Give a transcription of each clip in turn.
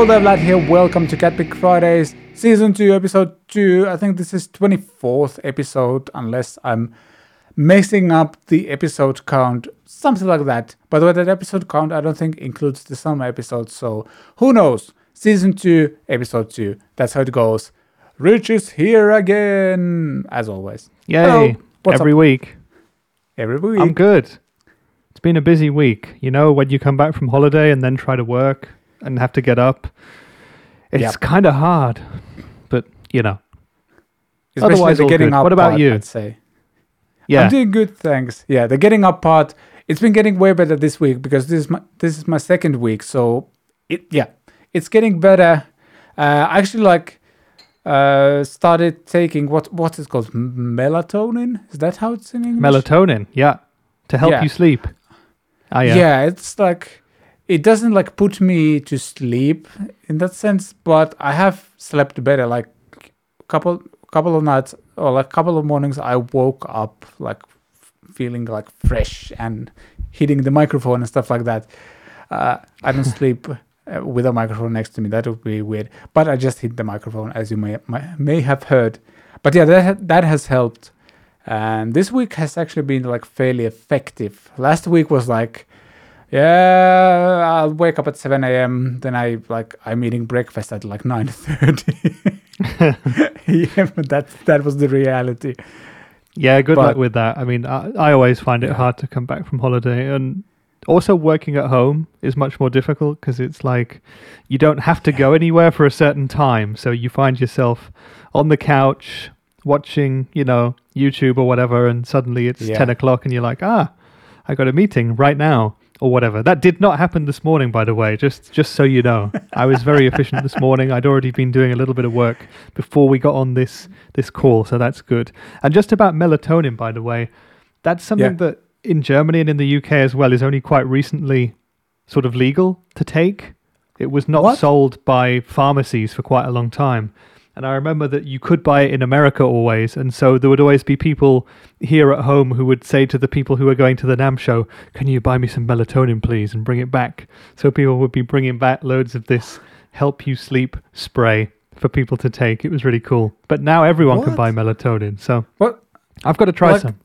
Hello there, Vlad here. Welcome to Catpick Fridays, Season 2, Episode 2. I think this is 24th episode, unless I'm messing up the episode count, something like that. By the way, that episode count I don't think includes the summer episodes, so who knows? Season 2, Episode 2. That's how it goes. Rich is here again, as always. Yay! Hello. What's Every up? week. Every week. I'm good. It's been a busy week. You know, when you come back from holiday and then try to work and have to get up, it's Yep. kind of hard. But you know, Especially otherwise the getting good. up What about part, you? I'd say. yeah, I'm doing good, thanks. Yeah, the getting up part. It's been getting way better this week because this is my this is my second week. So it yeah, it's getting better. Uh, I actually like uh started taking what what's it called melatonin. Is that how it's in English? melatonin. Yeah, to help Yeah. you sleep. Ah, yeah. yeah. it's like it doesn't like put me to sleep in that sense, but I have slept better. Like a couple couple of nights or like couple of mornings, I woke up like feeling like fresh and hitting the microphone and stuff like that. Uh, I don't sleep uh, with a microphone next to me. That would be weird. But I just hit the microphone, as you may may, may have heard. But yeah, that that has helped. And this week has actually been like fairly effective. Last week was like, yeah, I'll wake up at 7 a.m. Then I like I'm eating breakfast at like 9:30. yeah, but that that was the reality. Yeah, good But- luck with that. I mean, I, I always find it Yeah. hard to come back from holiday, and also working at home is much more difficult because it's like you don't have to go anywhere for a certain time, so you find yourself on the couch watching, you know, YouTube or whatever, and suddenly it's Yeah. ten o'clock, and you're like, ah, I got a meeting right now. Or whatever. That did not happen this morning, by the way. Just, just so you know, I was very efficient this morning. I'd already been doing a little bit of work before we got on this this call, so that's good. And just about melatonin, by the way, that's something Yeah. that in Germany and in the UK as well is only quite recently sort of legal to take. It was not What? sold by pharmacies for quite a long time. And I remember that you could buy it in America always. And so there would always be people here at home who would say to the people who were going to the NAMM show, Can you buy me some melatonin, please, and bring it back? So people would be bringing back loads of this help you sleep spray for people to take. It was really cool. But now everyone can buy melatonin. So What I've got to try Like- some.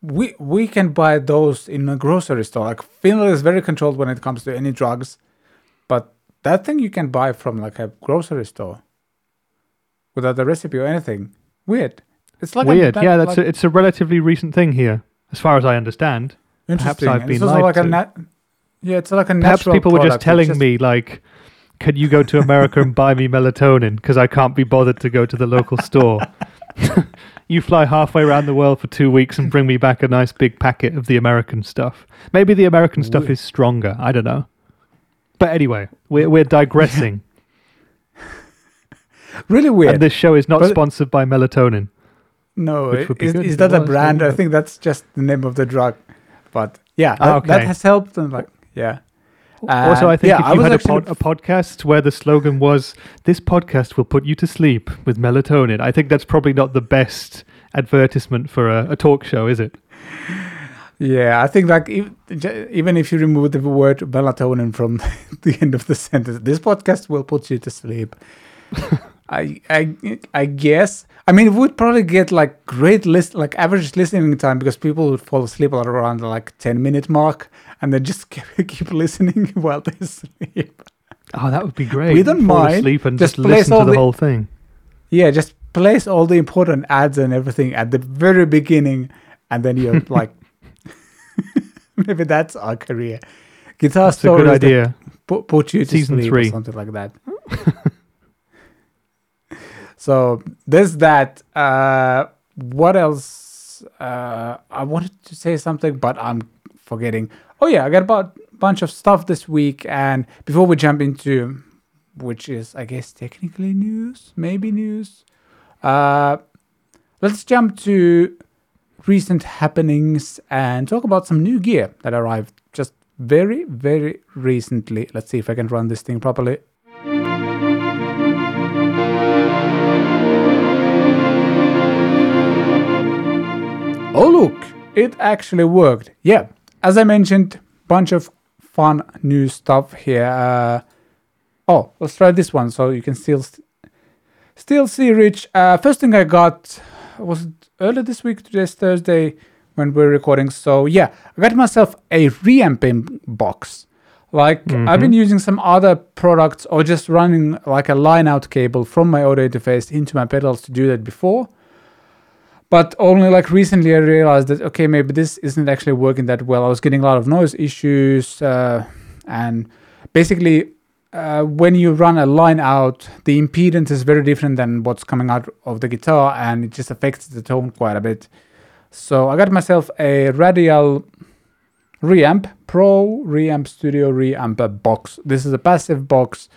we we can buy those in a grocery store. Like Finland is very controlled when it comes to any drugs, but that thing you can buy from like a grocery store without the recipe or anything. Weird. It's like Weird. A, yeah, that's like, a, it's a relatively recent thing here, as far as I understand. Perhaps. I've been it's lied like a to. yeah, it's like a Perhaps people were just product. Telling me like, "Can you go to America and buy me melatonin? Because I can't be bothered to go to the local store." you fly halfway around the world for two weeks and bring me back a nice big packet of the American stuff. Maybe the American stuff Weird. is stronger. I don't know. But anyway, we're we're digressing, really weird. and this show is not But- sponsored by melatonin. no, which would be is, is that a brand? I think that's just the name of the drug. But yeah, Ah, that, that okay. has helped. And like, yeah. also, I think yeah, if you had a, pod, a podcast where the slogan was "This podcast will put you to sleep with melatonin," I think that's probably not the best advertisement for a, a talk show, is it? Yeah, I think like if, j- even if you remove the word melatonin from the end of the sentence, this podcast will put you to sleep. I I I guess. I mean, it would probably get like great list like average listening time because people would fall asleep at around the like ten minute mark and then just keep, keep listening while they sleep. Oh, that would be great. We don't Fall mind. asleep and Just just, listen to the, the- whole thing. Yeah, just place all the important ads and everything at the very beginning, and then you're like, maybe that's our career. Guitar That's a good stories idea. put, put you to Season sleep three. or something like that. So there's that. Uh, what else? Uh, I wanted to say something, but I'm forgetting. Oh yeah, I got a bunch of stuff this week, and before we jump into, which is I guess technically news, maybe news. Uh, let's jump to recent happenings and talk about some new gear that arrived just very, very recently. Let's see if I can run this thing properly. Oh, look, it actually worked. Yeah, as I mentioned, bunch of fun new stuff here. Uh, oh, let's try this one so you can still st- still see Rich. Uh, first thing I got was it earlier this week. Today's Thursday when we're recording. So yeah, I got myself a reamping box. Like I've been using some other products or just running like a line out cable from my audio interface into my pedals to do that before. But only like recently I realized that okay, maybe this isn't actually working that well. I was getting a lot of noise issues, uh, and basically, uh, when you run a line out, the impedance is very different than what's coming out of the guitar, and it just affects the tone quite a bit. So I got myself a radial reamp pro reamp studio reamp box this is a passive box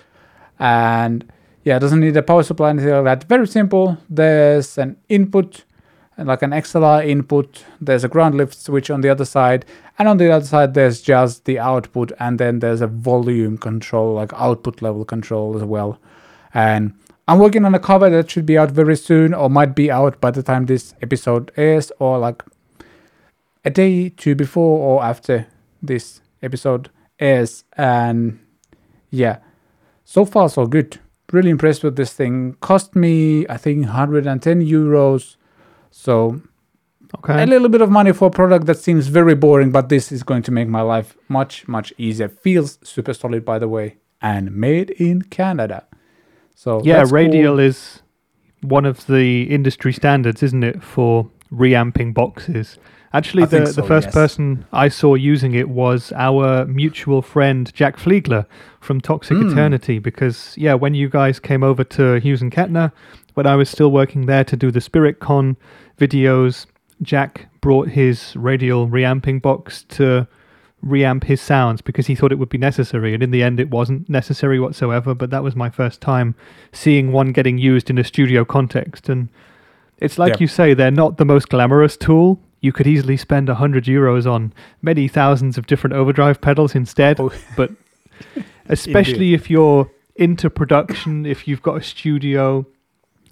and yeah it doesn't need a power supply anything like that very simple there's an input like an xlr input there's a ground lift switch on the other side and on the other side there's just the output and then there's a volume control like output level control as well. And i'm working on a cover that should be out very soon or might be out by the time this episode airs or like a day two before or after this episode airs. And yeah so far so good. Really impressed with this thing. Cost me i think 110 euros so Okay. a little bit of money for a product that seems very boring but this is going to make my life much much easier feels super solid by the way and made in canada so yeah, that's cool. radial is one of the industry standards, isn't it, for reamping boxes? Actually, I the, think the first yes. person I saw using it was our mutual friend Jack Fliegler from Toxic Hmm. Eternity. Because, yeah, when you guys came over to Hughes and Kettner, when I was still working there to do the Spirit Con videos, Jack brought his radial reamping box to reamp his sounds because he thought it would be necessary. And in the end, it wasn't necessary whatsoever. But that was my first time seeing one getting used in a studio context. And it's like Yeah. you say, they're not the most glamorous tool. You could easily spend 100 euros on many thousands of different overdrive pedals instead. Oh. But especially if you're into production, if you've got a studio,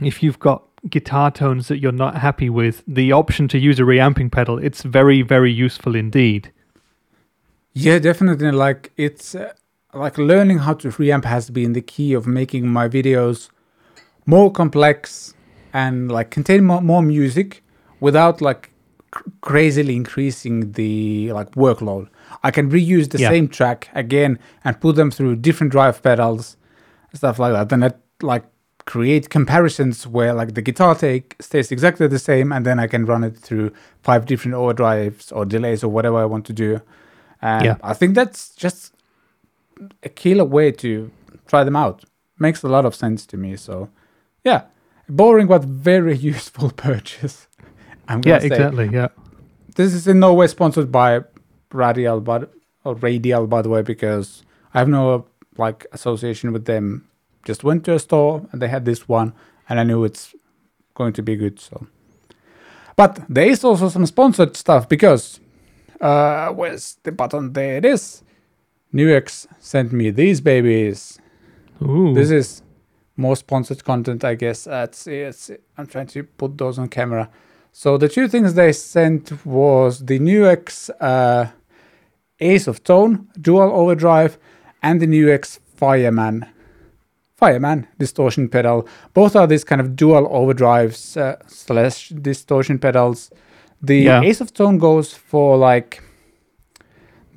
if you've got guitar tones that you're not happy with, the option to use a reamping pedal, it's very, very useful indeed. Yeah, definitely. Like it's uh, like learning how to reamp has been the key of making my videos more complex and like contain more, more music without like cr- crazily increasing the like workload. I can reuse the Yeah. same track again and put them through different drive pedals, stuff like that. Then I like create comparisons where like the guitar take stays exactly the same, and then I can run it through five different overdrives or delays or whatever I want to do. And Yeah. I think that's just a killer way to try them out. Makes a lot of sense to me. So, yeah, boring but very useful purchase. I'm Yeah, say. exactly. Yeah. This is in no way sponsored by Radial, but or Radial, by the way, because I have no like association with them. Just went to a store and they had this one, and I knew it's going to be good. So, but there is also some sponsored stuff because uh, where's the button? There it is. Nux sent me these babies. Ooh. This is more sponsored content, I guess. Let's see. I'm trying to put those on camera. So the two things they sent was the Nux uh, Ace of Tone dual overdrive and the Nux Fireman Fireman distortion pedal. Both are these kind of dual overdrives uh, slash distortion pedals. The Yeah. Ace of Tone goes for like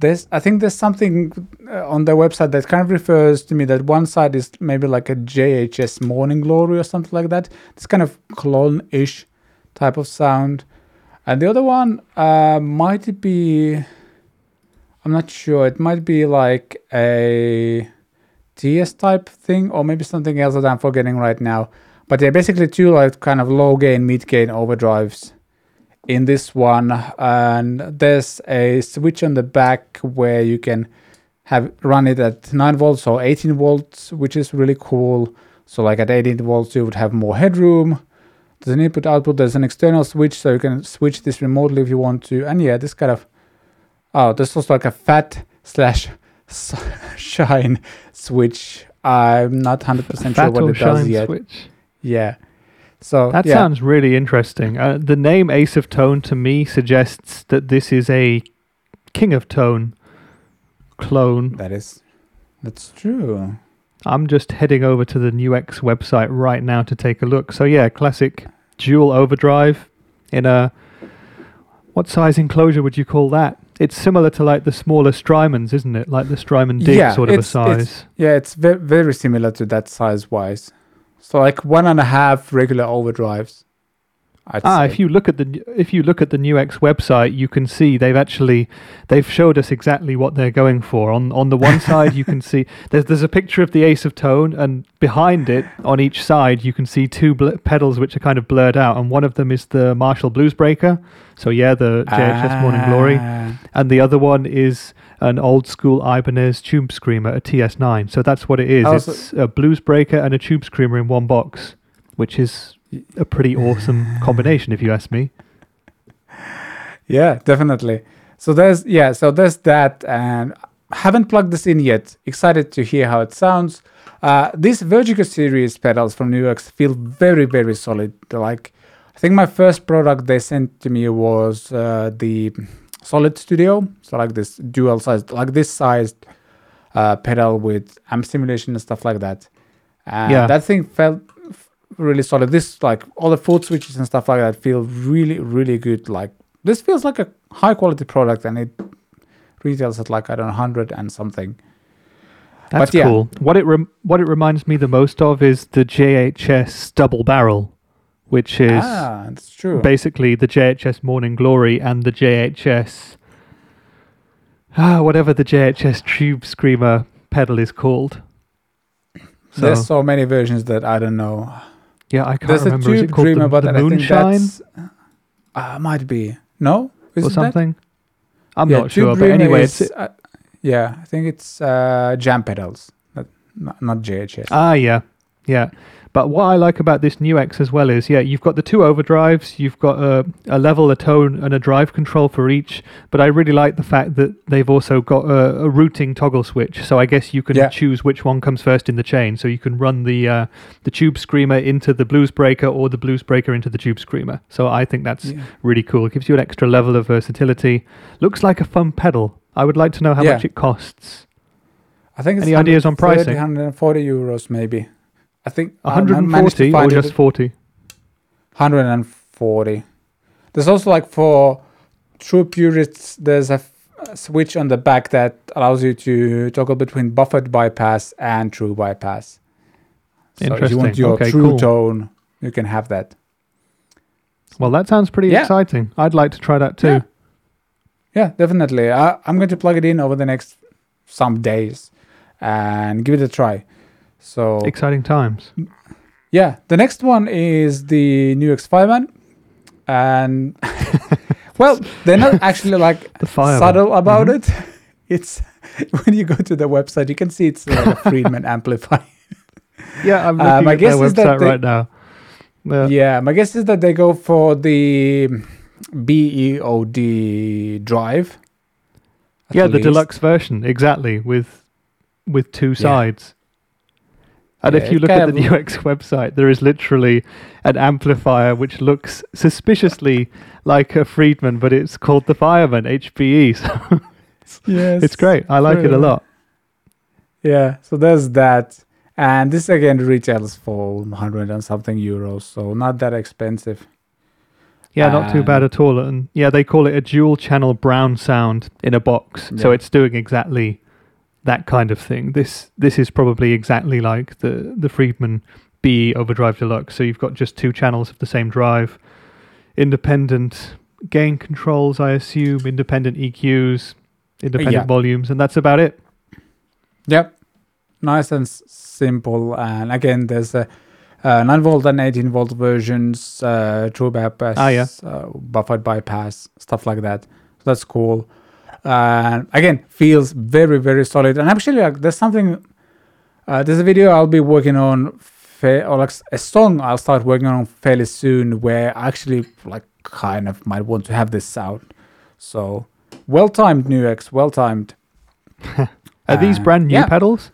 there's I think there's something uh, on their website that kind of refers to me that one side is maybe like a JHS Morning Glory or something like that. It's kind of clone-ish type of sound, and the other one uh, might be I'm not sure. It might be like a TS type thing or maybe something else that I'm forgetting right now. But they're basically two like kind of low gain, mid gain overdrives in this one. And there's a switch on the back where you can have run it at 9 volts or 18 volts which is really cool. So like at 18 volts you would have more headroom. There's an input output there's an external switch so you can switch this remotely if you want to. And yeah this kind of oh this was like a fat slash shine switch i'm not 100% sure what it does shine yet switch. yeah so That yeah. sounds really interesting. Uh, the name Ace of Tone to me suggests that this is a King of Tone clone. That is, that's true. I'm just heading over to the Nux website right now to take a look. So yeah, classic dual overdrive in a what size enclosure would you call that? It's similar to like the smaller Strymons, isn't it? Like the Strymon D Yeah, sort of a it's- it's- size. Yeah, it's ve- very similar to that size wise. So like one and a half regular overdrives. I'd Ah, say. if you look at the if you look at the Nux website, you can see they've actually they've showed us exactly what they're going for. On on the one side, you can see there's there's a picture of the Ace of Tone, and behind it, on each side, you can see two bl- pedals which are kind of blurred out, and one of them is the Marshall Blues Breaker. So yeah, the JHS Morning Glory, Ah, and the other one is an old school Ibanez Tube Screamer, a TS9. So that's what it is. Oh, so- it's a Blues Breaker and a Tube Screamer in one box, which is a pretty awesome combination, if you ask me. Yeah, definitely. So there's yeah, so there's that, and haven't plugged this in yet. Excited to hear how it sounds. Uh, these Verdugo series pedals from Nux feel very very solid. They're like, I think my first product they sent to me was uh, the Solid Studio, so like this dual sized, like this sized uh, pedal with amp simulation and stuff like that. And Yeah. that thing felt really solid. This like all the foot switches and stuff like that feel really really good. Like this feels like a high quality product and it retails at like I don't know 100 and something. That's But yeah. cool. What it rem- what it reminds me the most of is the JHS double barrel, which is ah, that's true. basically the JHS Morning Glory and the JHS ah whatever the JHS Tube Screamer pedal is called. So There's so many versions that I don't know. yeah, I can't There's a remember. Is Tube it called Dreamer, the, but the I think Moonshine that's uh, might be no Is or it that? something? I'm Yeah, not sure, Tube but anyway, is, it's uh, yeah, I think it's uh, jam pedals, not, not JHS. Ah, yeah, yeah. But what I like about this Nux as well is, yeah, you've got the two overdrives, you've got a, a level, a tone, and a drive control for each. But I really like the fact that they've also got a, a routing toggle switch. So I guess you can Yeah. choose which one comes first in the chain. So you can run the uh, the Tube Screamer into the Blues Breaker or the Blues Breaker into the Tube Screamer. So I think that's Yeah. really cool. It gives you an extra level of versatility. Looks like a fun pedal. I would like to know how Yeah. much it costs. I think it's Any ideas on 130, pricing? 140 euros maybe. I think I uh, ma- managed 140 to or just 40? 140. There's also like for true purists, there's a, f- a switch on the back that allows you to toggle between buffered bypass and true bypass. So if you want your Okay, true cool. tone, you can have that. Well, that sounds pretty Yeah. exciting. I'd like to try that too. Yeah. Yeah, definitely. I, I'm going to plug it in over the next some days and give it a try. So Exciting times. Yeah, the next one is the Nux Fireman, and well, they're not actually like The subtle about Mhm. it. It's when you go to the website, you can see it's like a Friedman amplifier. Yeah, I'm Uh, looking my at guess their is that website they- right now. Yeah. yeah, my guess is that they go for the BEOD drive. Yeah, the least. deluxe version, exactly, with with two sides. And Yeah, if you look at the Nux website, there is literally an amplifier which looks suspiciously like a Friedman, but it's called the Fireman HPE. So Yes, it's great. I like it a lot. Yeah, so there's that. And this again retails for 100 and something euros, so not that expensive. Yeah, not too bad at all. And yeah, they call it a dual channel brown sound in a box. So it's doing exactly that kind of thing. This this is probably exactly like the the Friedman BE Overdrive Deluxe. So you've got just two channels of the same drive, independent gain controls, I assume, independent EQs, independent Yeah. volumes, and that's about it. Yep, nice and s- simple. And again, there's a uh, 9 volt and 18 volt versions, uh, true bypass, Ah, yeah. uh, buffered bypass, stuff like that. So that's cool. And again, feels very, very solid. And actually, like, there's something, uh, there's a video I'll be working on, fa- or like a song I'll start working on fairly soon where I actually, like, kind of might want to have this sound. So, well timed, Nux, well timed. Are these Uh, brand new yeah. pedals?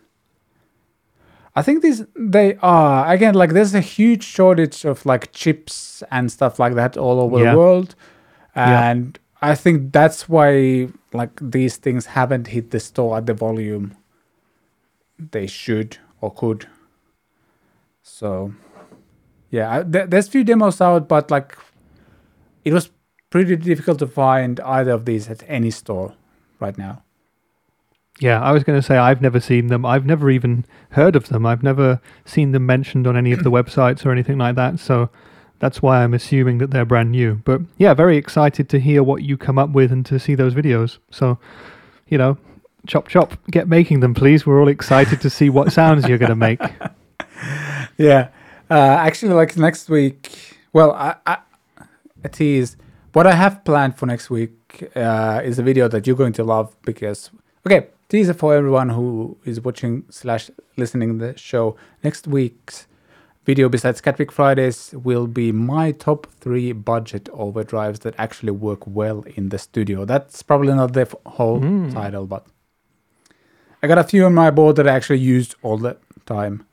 I think these they are again like there's a huge shortage of like chips and stuff like that all over Yeah. the world, Yeah. and I think that's why like these things haven't hit the store at the volume they should or could. So, yeah, I, th- there's few demos out, but like, it was pretty difficult to find either of these at any store right now. Yeah, I was going to say I've never seen them. I've never even heard of them. I've never seen them mentioned on any of the websites or anything like that. So that's why I'm assuming that they're brand new. But yeah, very excited to hear what you come up with and to see those videos. So, you know, chop chop, get making them, please. We're all excited to see what sounds you're going to make. Yeah, uh, actually, like next week. Well, I, I, a tease. What I have planned for next week uh, is a video that you're going to love because okay, teaser for everyone who is watching slash listening the show. Next week's video, besides Catpick Fridays, will be my top three budget overdrives that actually work well in the studio. That's probably not the f- whole Mm. title, but I got a few on my board that I actually used all the time,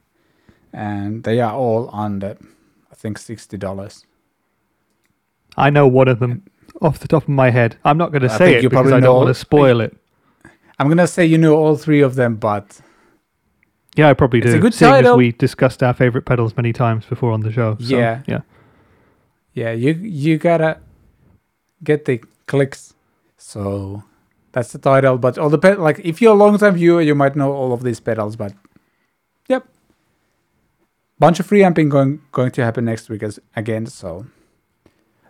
and they are all under, I think, sixty dollars. I know one of them off the top of my head. I'm not going to say it you because probably I don't want to spoil it. I'm gonna say you know all three of them, but Yeah, I probably do. It's a good seeing as title. we discussed our favorite pedals many times before on the show. So, Yeah. yeah. yeah, you you gotta get the clicks. So that's the title. But all the ped- like, if you're a long time viewer, you might know all of these pedals. But yep, bunch of reamping going going to happen next week as again. So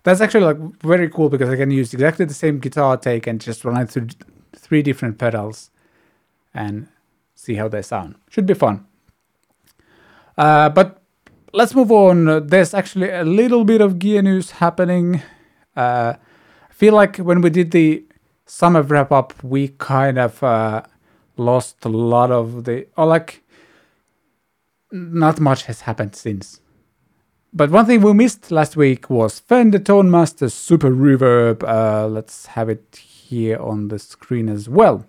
that's actually like very cool because I can use exactly the same guitar take and just run it through three different pedals and see how they sound. Should be fun. Uh, but let's move on. There's actually a little bit of gear news happening. Uh, I feel like when we did the summer wrap up, we kind of uh, lost a lot of the, or like, not much has happened since. But one thing we missed last week was Fender Tone Master Super Reverb. Uh, let's have it here on the screen as well.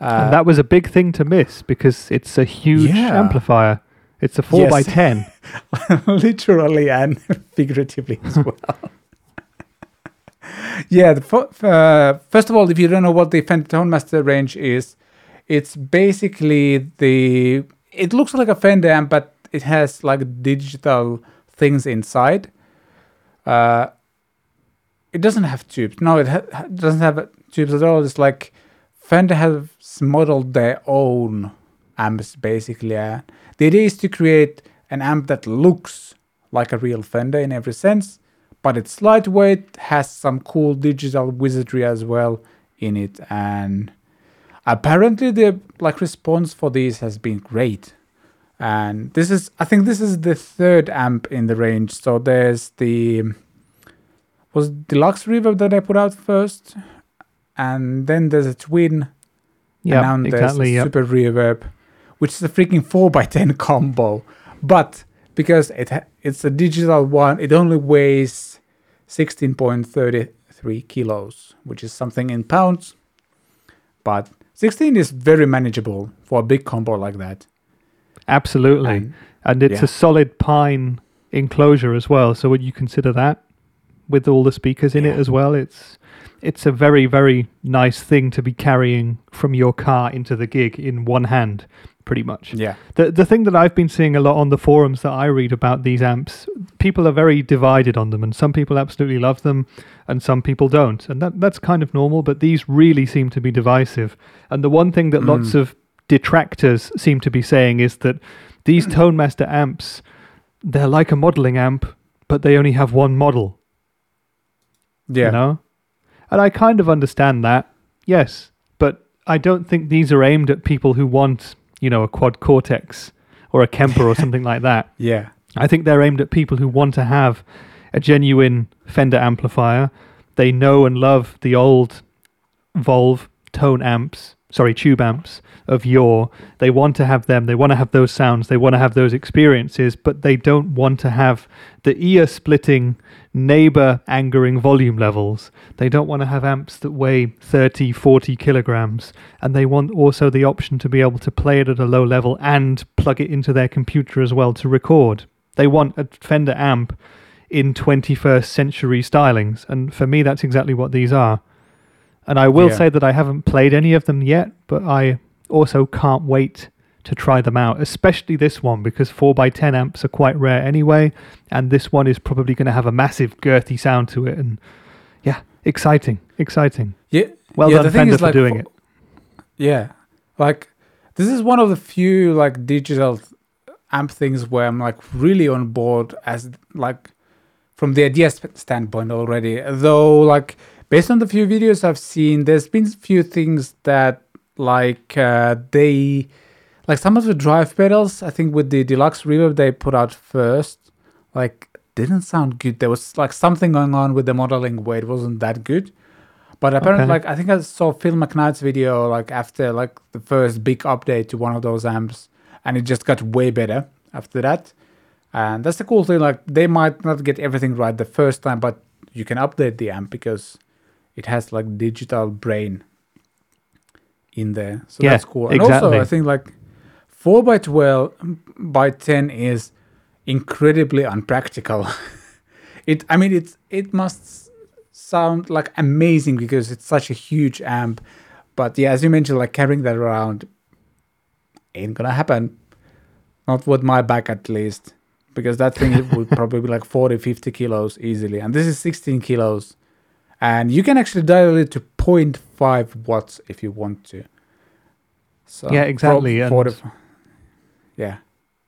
Uh, and that was a big thing to miss because it's a huge Yeah. amplifier. It's a 4 by Yes. 10 literally and figuratively as well. yeah, the, uh, first of all, if you don't know what the Fender Tone Master range is, it's basically the. It looks like a Fender amp, but it has like digital things inside. Uh, it doesn't have tubes. No, it ha- doesn't have tubes at all. It's like Fender has modeled their own amps basically. The idea is to create an amp that looks like a real Fender in every sense, but it's lightweight, has some cool digital wizardry as well in it, and apparently the like response for these has been great. And this is, I think, this is the third amp in the range. So there's the was deluxe reverb that I put out first, and then there's a twin Yeah, and now exactly. there's a Yep. super reverb, which is a freaking four x ten combo. But because it ha- it's a digital one, it only weighs sixteen point thirty three kilos, which is something in pounds. But sixteen is very manageable for a big combo like that. Absolutely. And And it's Yeah. a solid pine enclosure as well. So would you consider that with all the speakers in it as well? It's it's a very very nice thing to be carrying from your car into the gig in one hand, pretty much. yeah, The the thing that I've been seeing a lot on the forums that I read about these amps, people are very divided on them, and some people absolutely love them, and some people don't, and that that's kind of normal. But these really seem to be divisive. And the one thing that lots Mm. of detractors seem to be saying is that these Tone Master amps, they're like a modeling amp, but they only have one model. yeah, You know, and I kind of understand that. Yes, but I don't think these are aimed at people who want, you know, a quad cortex or a Kemper or something like that. yeah, I think they're aimed at people who want to have a genuine Fender amplifier. They know and love the old valve tone amps, sorry, tube amps of yore. They want to have them. They want to have those sounds. They want to have those experiences, but they don't want to have the ear splitting, neighbor angering volume levels. They don't want to have amps that weigh 30, 40 kilograms. And they want also the option to be able to play it at a low level and plug it into their computer as well to record. They want a Fender amp in 21st century stylings. And for me, that's exactly what these are. And I will Yeah. say that I haven't played any of them yet, but I also can't wait to try them out, especially this one because 4x10 amps are quite rare anyway, and this one is probably going to have a massive girthy sound to it. And yeah, exciting, exciting. Yeah. Well yeah, done, the thing Fender, is, for like, doing for- it. Yeah, like this is one of the few like digital amp things where I'm like really on board as like from the idea standpoint already. Though like based on the few videos I've seen, there's been a few things that like uh, they like some of the drive pedals. I think with the deluxe reverb they put out first, like didn't sound good. There was like something going on with the modeling where it wasn't that good. But apparently, Okay. like I think I saw Phil McKnight's video like after like the first big update to one of those amps, and it just got way better after that. And that's the cool thing. Like they might not get everything right the first time, but you can update the amp because it has like digital brain in there. So Yeah, that's cool. And also. I think like four by twelve mm, by ten is incredibly unpractical. it, I mean, it's it must sound like amazing because it's such a huge amp, but yeah, as you mentioned, like carrying that around ain't gonna happen. Not with my back at least, because that thing would probably be like 40, 50 kilos easily, and this is 16 kilos, and you can actually dial it to 0.5 watts if you want to. So Yeah, exactly, and- 40 yeah,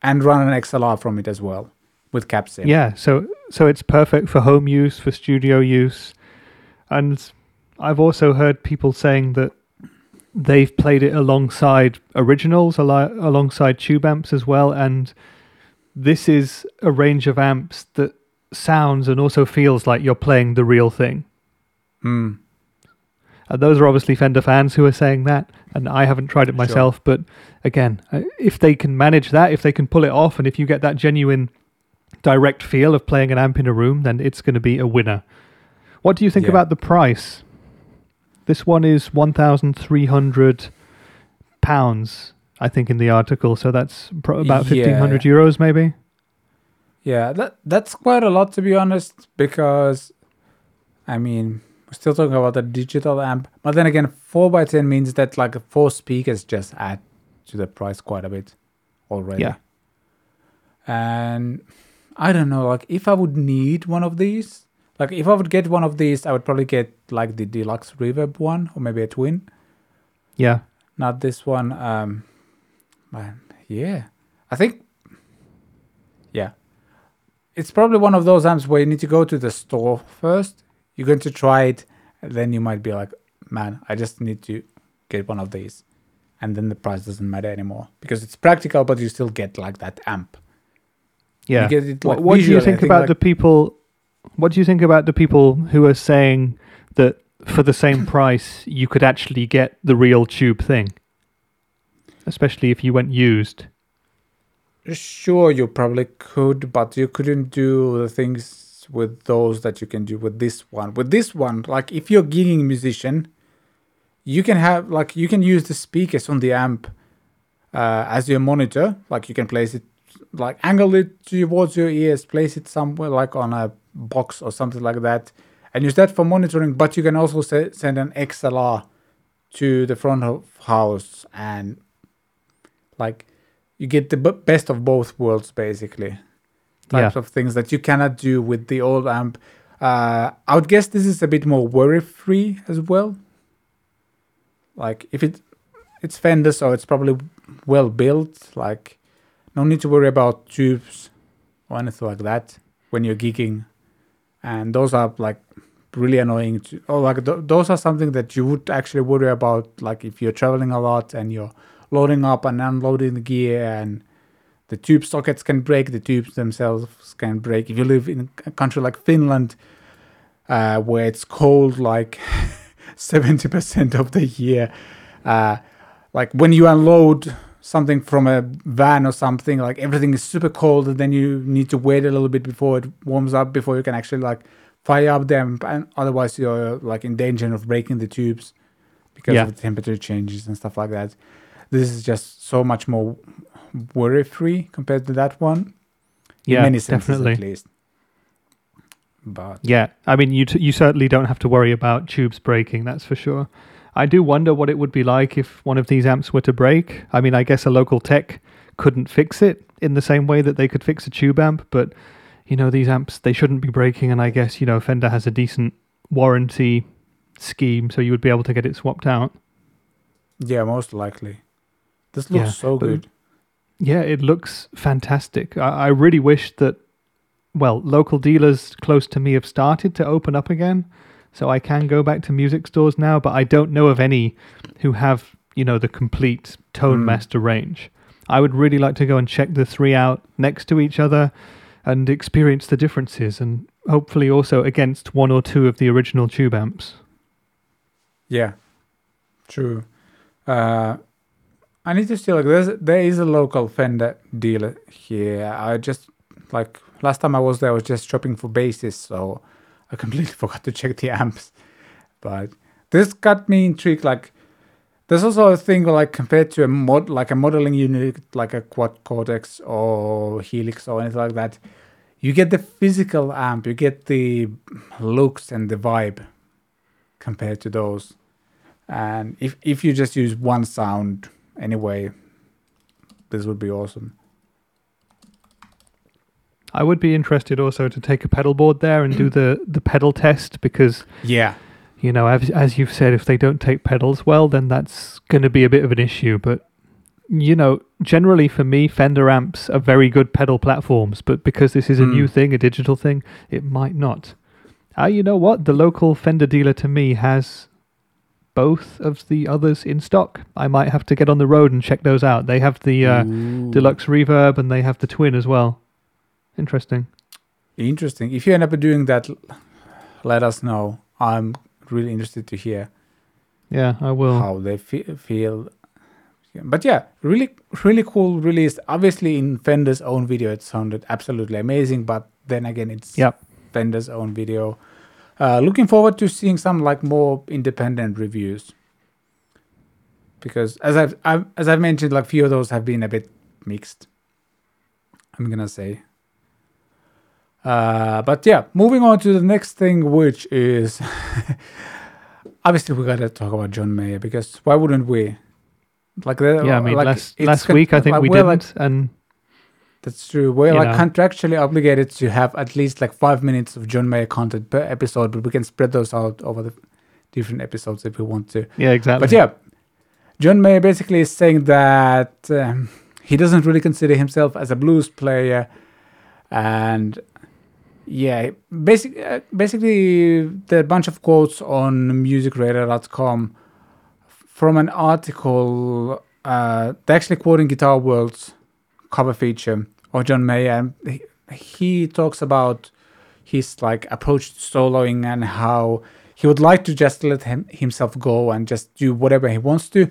and run an XLR from it as well with capsule. Yeah, so so it's perfect for home use, for studio use, and I've also heard people saying that they've played it alongside originals, ali- alongside tube amps as well, and this is a range of amps that sounds and also feels like you're playing the real thing. Mm. And those are obviously Fender fans who are saying that, and I haven't tried it Sure. myself. But again, uh, if they can manage that, if they can pull it off, and if you get that genuine direct feel of playing an amp in a room, then it's going to be a winner. What do you think Yeah. about the price? This one is one thousand three hundred pounds, I think, in the article. So that's pro- about fifteen hundred euros, maybe. Yeah, that that's quite a lot to be honest, because I mean we're still talking about a digital amp, but then again, four x ten means that like four speakers just add to the price quite a bit already. Yeah. And I don't know, like if I would need one of these, like if I would get one of these, I would probably get like the deluxe reverb one or maybe a twin, Yeah, not this one. Um, man, yeah, I think, yeah, it's probably one of those amps where you need to go to the store first. You're going to try it, then you might be like, man, I just need to get one of these, and then the price doesn't matter anymore because it's practical, but you still get like that amp. yeah. It, What, like, what do you I think about like- the people? What do you think about the people who are saying that for the same price you could actually get the real tube thing, especially if you went used? Sure, you probably could, but you couldn't do the things with those that you can do with this one. With this one, like if you're gigging musician, you can have like you can use the speakers on the amp uh, as your monitor. Like you can place it, like angle it towards your ears, place it somewhere like on a box or something like that, and use that for monitoring. But you can also se- send an XLR to the front of house and like you get the b- best of both worlds basically types of things that you cannot do with the old amp. Uh, i would guess this is a bit more worry free as well. Like if it it's fender so it's probably well built like no need to worry about tubes or anything like that when you're gigging. And those are like really annoying to or like th- those are something that you would actually worry about like if you're traveling a lot and you're loading up and unloading the gear and the tube sockets can break the tubes themselves can break. If you live in a country like finland uh, where it's cold like 70% of the year uh, like when you unload something from a van or something like everything is super cold and then you need to wait a little bit before it warms up before you can actually like fire up them. And otherwise you're like in danger of breaking the tubes because Yeah. of the temperature changes and stuff like that. This is just so much more worry free compared to that one Yeah, many definitely. at least but Yeah, I mean, you t- you certainly don't have to worry about tubes breaking. That's for sure. I do wonder what it would be like if one of these amps were to break. I mean, I guess a local tech couldn't fix it in the same way that they could fix a tube amp, but you know, these amps they shouldn't be breaking and I guess, you know, Fender has a decent warranty scheme so you would be able to get it swapped out. Yeah, most likely. This looks Yeah, so good. Yeah, it looks fantastic. I, I really wish that, well, local dealers close to me have started to open up again, so I can go back to music stores now. But I don't know of any who have, you know, the complete Tone Hmm. Master range. I would really like to go and check the three out next to each other and experience the differences, and hopefully also against one or two of the original tube amps. Yeah, true. Uh, I need to see like there's there is a local Fender dealer here. I just like last time I was there, I was just shopping for basses, so I completely forgot to check the amps. But this got me intrigued. Like, there's also a thing like compared to a mod, like a modeling unit, like a Quad Cortex or Helix or anything like that. You get the physical amp, you get the looks and the vibe compared to those. And if if you just use one sound anyway, this would be awesome. I would be interested also to take a pedal board there and do the, the pedal test because Yeah. you know, as, as you've said, if they don't take pedals well, then that's going to be a bit of an issue. But, you know, generally for me, Fender amps are very good pedal platforms. But because this is a new Mm. thing, a digital thing, it might not. Ah, you know what? The local Fender dealer to me has both of the others in stock. I might have to get on the road and check those out. They have the uh, deluxe reverb and they have the twin as well. Interesting. Interesting. If you end up doing that, let us know. I'm really interested to hear Yeah, I will. how they fe- feel. But yeah, really, really cool release. Obviously, in Fender's own video, it sounded absolutely amazing. But then again, it's Yep. Fender's own video. Uh, looking forward to seeing some like more independent reviews. Because as I've, I've as I've mentioned, like few of those have been a bit mixed. I'm gonna say. Uh, but yeah, moving on to the next thing, which is obviously we gotta talk about John Mayer because why wouldn't we? Like, the, Yeah, I mean, like, last last week I think like, we we're, like, didn't, and that's true. We're you like know. contractually obligated to have at least like five minutes of John Mayer content per episode, but we can spread those out over the different episodes if we want to. yeah, exactly. But yeah, John Mayer basically is saying that um, he doesn't really consider himself as a blues player, and yeah, basic, uh, basically there are a bunch of quotes on musicradar.com from an article. Uh, they're actually quoting Guitar World's cover feature of John Mayer, and he, talks about his like approach to soloing and how he would like to just let him, himself go and just do whatever he wants to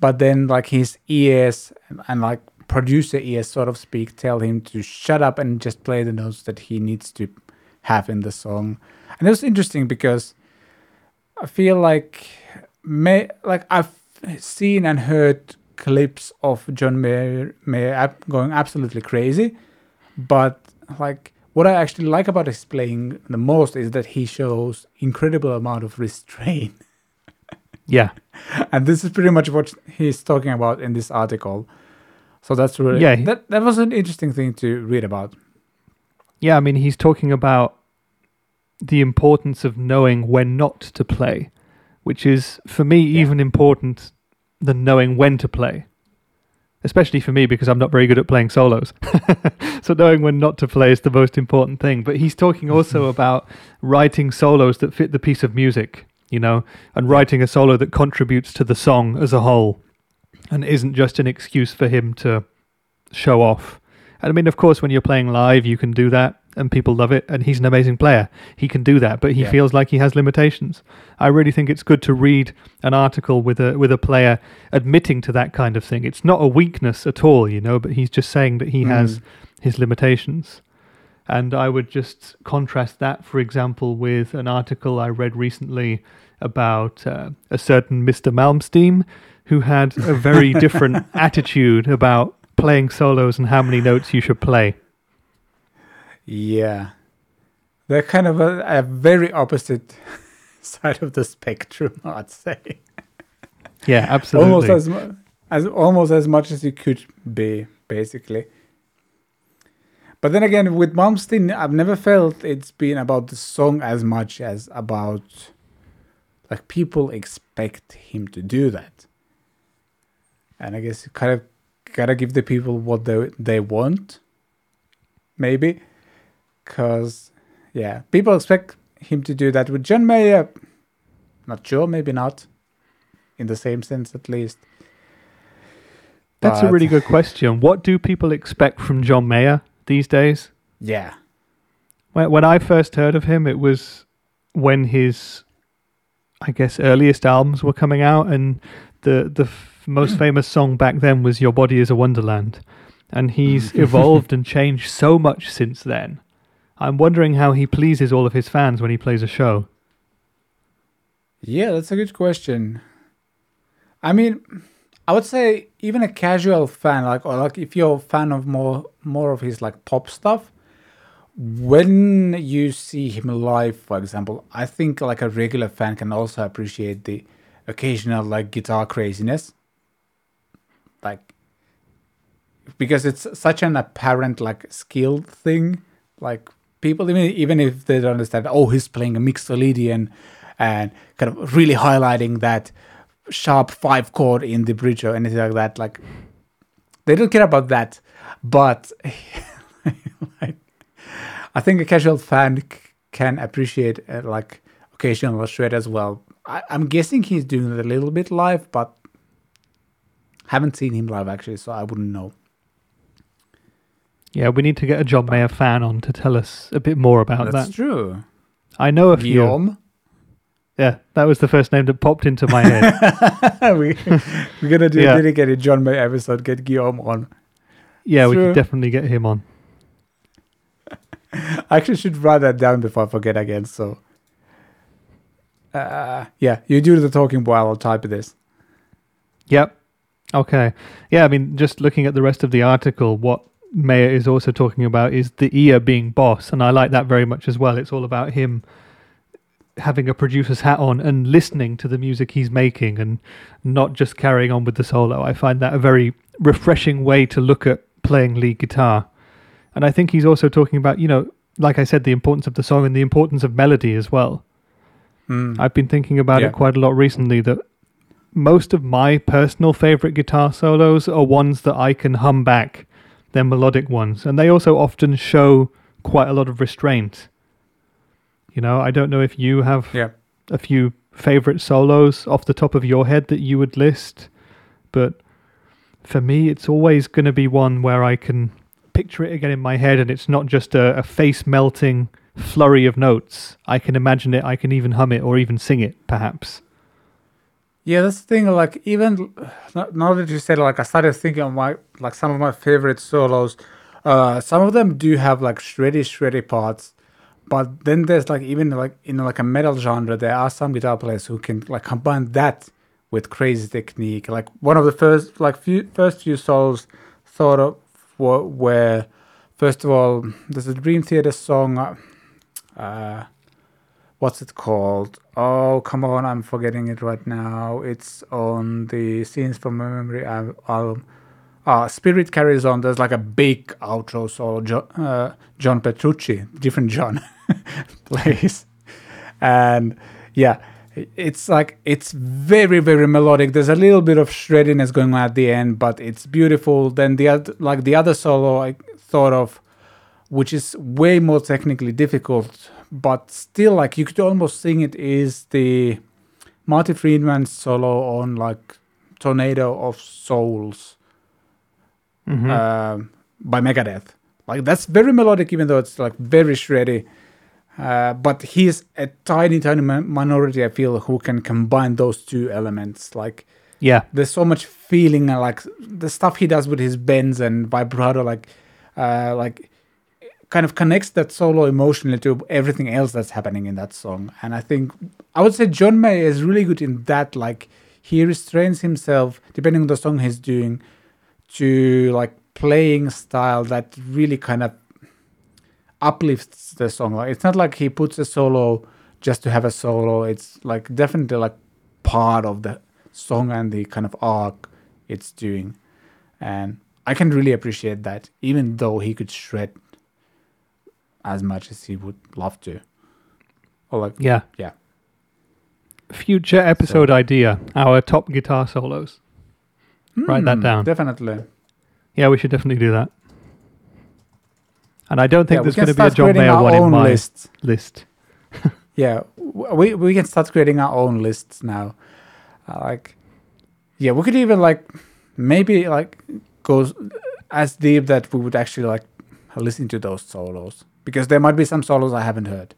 but then like his ears and, and like producer ears sort of speak tell him to shut up and just play the notes that he needs to have in the song. And it was interesting because i feel like may like i've seen and heard clips of john mayer, mayer going absolutely crazy but like what I actually like about his playing the most is that he shows incredible amount of restraint. yeah, and this is pretty much what he's talking about in this article. So that's really Yeah, that that was an interesting thing to read about. yeah. I mean, he's talking about the importance of knowing when not to play, which is for me Yeah. even important than knowing when to play. Especially for me because I'm not very good at playing solos. so knowing when not to play is the most important thing. But he's talking also about writing solos that fit the piece of music, you know, and writing a solo that contributes to the song as a whole and isn't just an excuse for him to show off. And I mean, of course, when you're playing live, you can do that and people love it. And he's an amazing player. He can do that, but he Yeah. feels like he has limitations. I really think it's good to read an article with a with a player admitting to that kind of thing. It's not a weakness at all, you know, but he's just saying that he has Mm. his limitations. And I would just contrast that, for example, with an article I read recently about uh, a certain Mr. Malmsteen who had a very different attitude about playing solos and how many notes you should play. Yeah, they're kind of a, a very opposite side of the spectrum, I'd say. Yeah, absolutely. almost as, mu- as almost as much as you could be, basically. But then again, with Malmsteen, I've never felt it's been about the song as much as about like people expect him to do that. And I guess you kind of gotta give the people what they they want, maybe, because yeah, people expect him to do that with John Mayer. Not sure, maybe not, in the same sense at least. That's a really good question. What do people expect from John Mayer these days? Yeah, When, when I first heard of him, it was when his, I guess, earliest albums were coming out, and the the f- most famous song back then was "Your Body Is a Wonderland," and he's evolved and changed so much since then. I'm wondering how he pleases all of his fans when he plays a show. Yeah, that's a good question. I mean, I would say even a casual fan, like or like if you're a fan of more more of his like pop stuff, when you see him live, for example, I think like a regular fan can also appreciate the occasional like guitar craziness. Like because it's such an apparent like skill thing. Like people even even if they don't understand, oh he's playing a Mixolydian and kind of really highlighting that sharp five chord in the bridge or anything like that. Like they don't care about that, but like, I think a casual fan can appreciate uh, like occasional shred as well. I, I'm guessing he's doing it a little bit live, but haven't seen him live actually, so I wouldn't know. Yeah, we need to get a John Mayer fan on to tell us a bit more about that. That's that. true. I know a few. Guillaume. Yeah, that was the first name that popped into my head. we, we're gonna do Yeah. a dedicated John Mayer episode. Get Guillaume on. Yeah, we could definitely get him on. I actually should write that down before I forget again. So, uh, yeah, you do the talking while I'll type this. Yep. Okay. Yeah, I mean, just looking at the rest of the article, what Mayer is also talking about is the ear being boss, and I like that very much as well. It's all about him having a producer's hat on and listening to the music he's making and not just carrying on with the solo. I find that a very refreshing way to look at playing lead guitar. And I think he's also talking about, you know, like I said, the importance of the song and the importance of melody as well. Mm. I've been thinking about Yeah. it quite a lot recently that most of my personal favorite guitar solos are ones that I can hum back. They're melodic ones. And they also often show quite a lot of restraint. You know, I don't know if you have yeah, a few favorite solos off the top of your head that you would list, but for me, it's always going to be one where I can picture it again in my head and it's not just a, a face melting flurry of notes. I can imagine it, I can even hum it or even sing it, perhaps. Yeah. That's the thing. Like even now that you said, like I started thinking of my like some of my favorite solos. Uh, some of them do have like shreddy, shreddy parts, but then there's like even like in like a metal genre, there are some guitar players who can like combine that with crazy technique. Like one of the first like few first few solos thought of were, were first of all there's a Dream Theater song. Uh, what's it called? Oh, come on, I'm forgetting it right now. It's on the Scenes from Memory al- album. Uh, Spirit Carries On. There's like a big outro solo. Jo- uh, John Petrucci, different John, plays. And yeah, it's like, it's very, very melodic. There's a little bit of shreddiness going on at the end, but it's beautiful. Then the other, like the other solo I thought of, which is way more technically difficult, but still like you could almost sing it is the Marty Friedman solo on like Tornado of Souls Mhm. um, by Megadeth. Like that's very melodic, even though it's like very shreddy. Uh, but he's a tiny, tiny mi- minority. I feel who can combine those two elements. Like yeah, there's so much feeling and like the stuff he does with his bends and vibrato like uh like kind of connects that solo emotionally to everything else that's happening in that song. And i think i would say john may is really good in that like he restrains himself depending on the song he's doing to like playing style that really kind of uplifts the song. Like it's not like he puts a solo just to have a solo. It's like definitely like part of the song and the kind of arc it's doing, and I can really appreciate that, even though he could shred as much as he would love to, or like Yeah. Yeah. Future episode idea: our top guitar solos. Write that Hmm, down. Definitely. Yeah, we should definitely do that. And I don't think yeah, there's going to be a John Mayer one in my list. list. Yeah, we we can start creating our own lists now. Uh, like, yeah, we could even like maybe like go as deep that we would actually like listen to those solos because there might be some solos I haven't heard,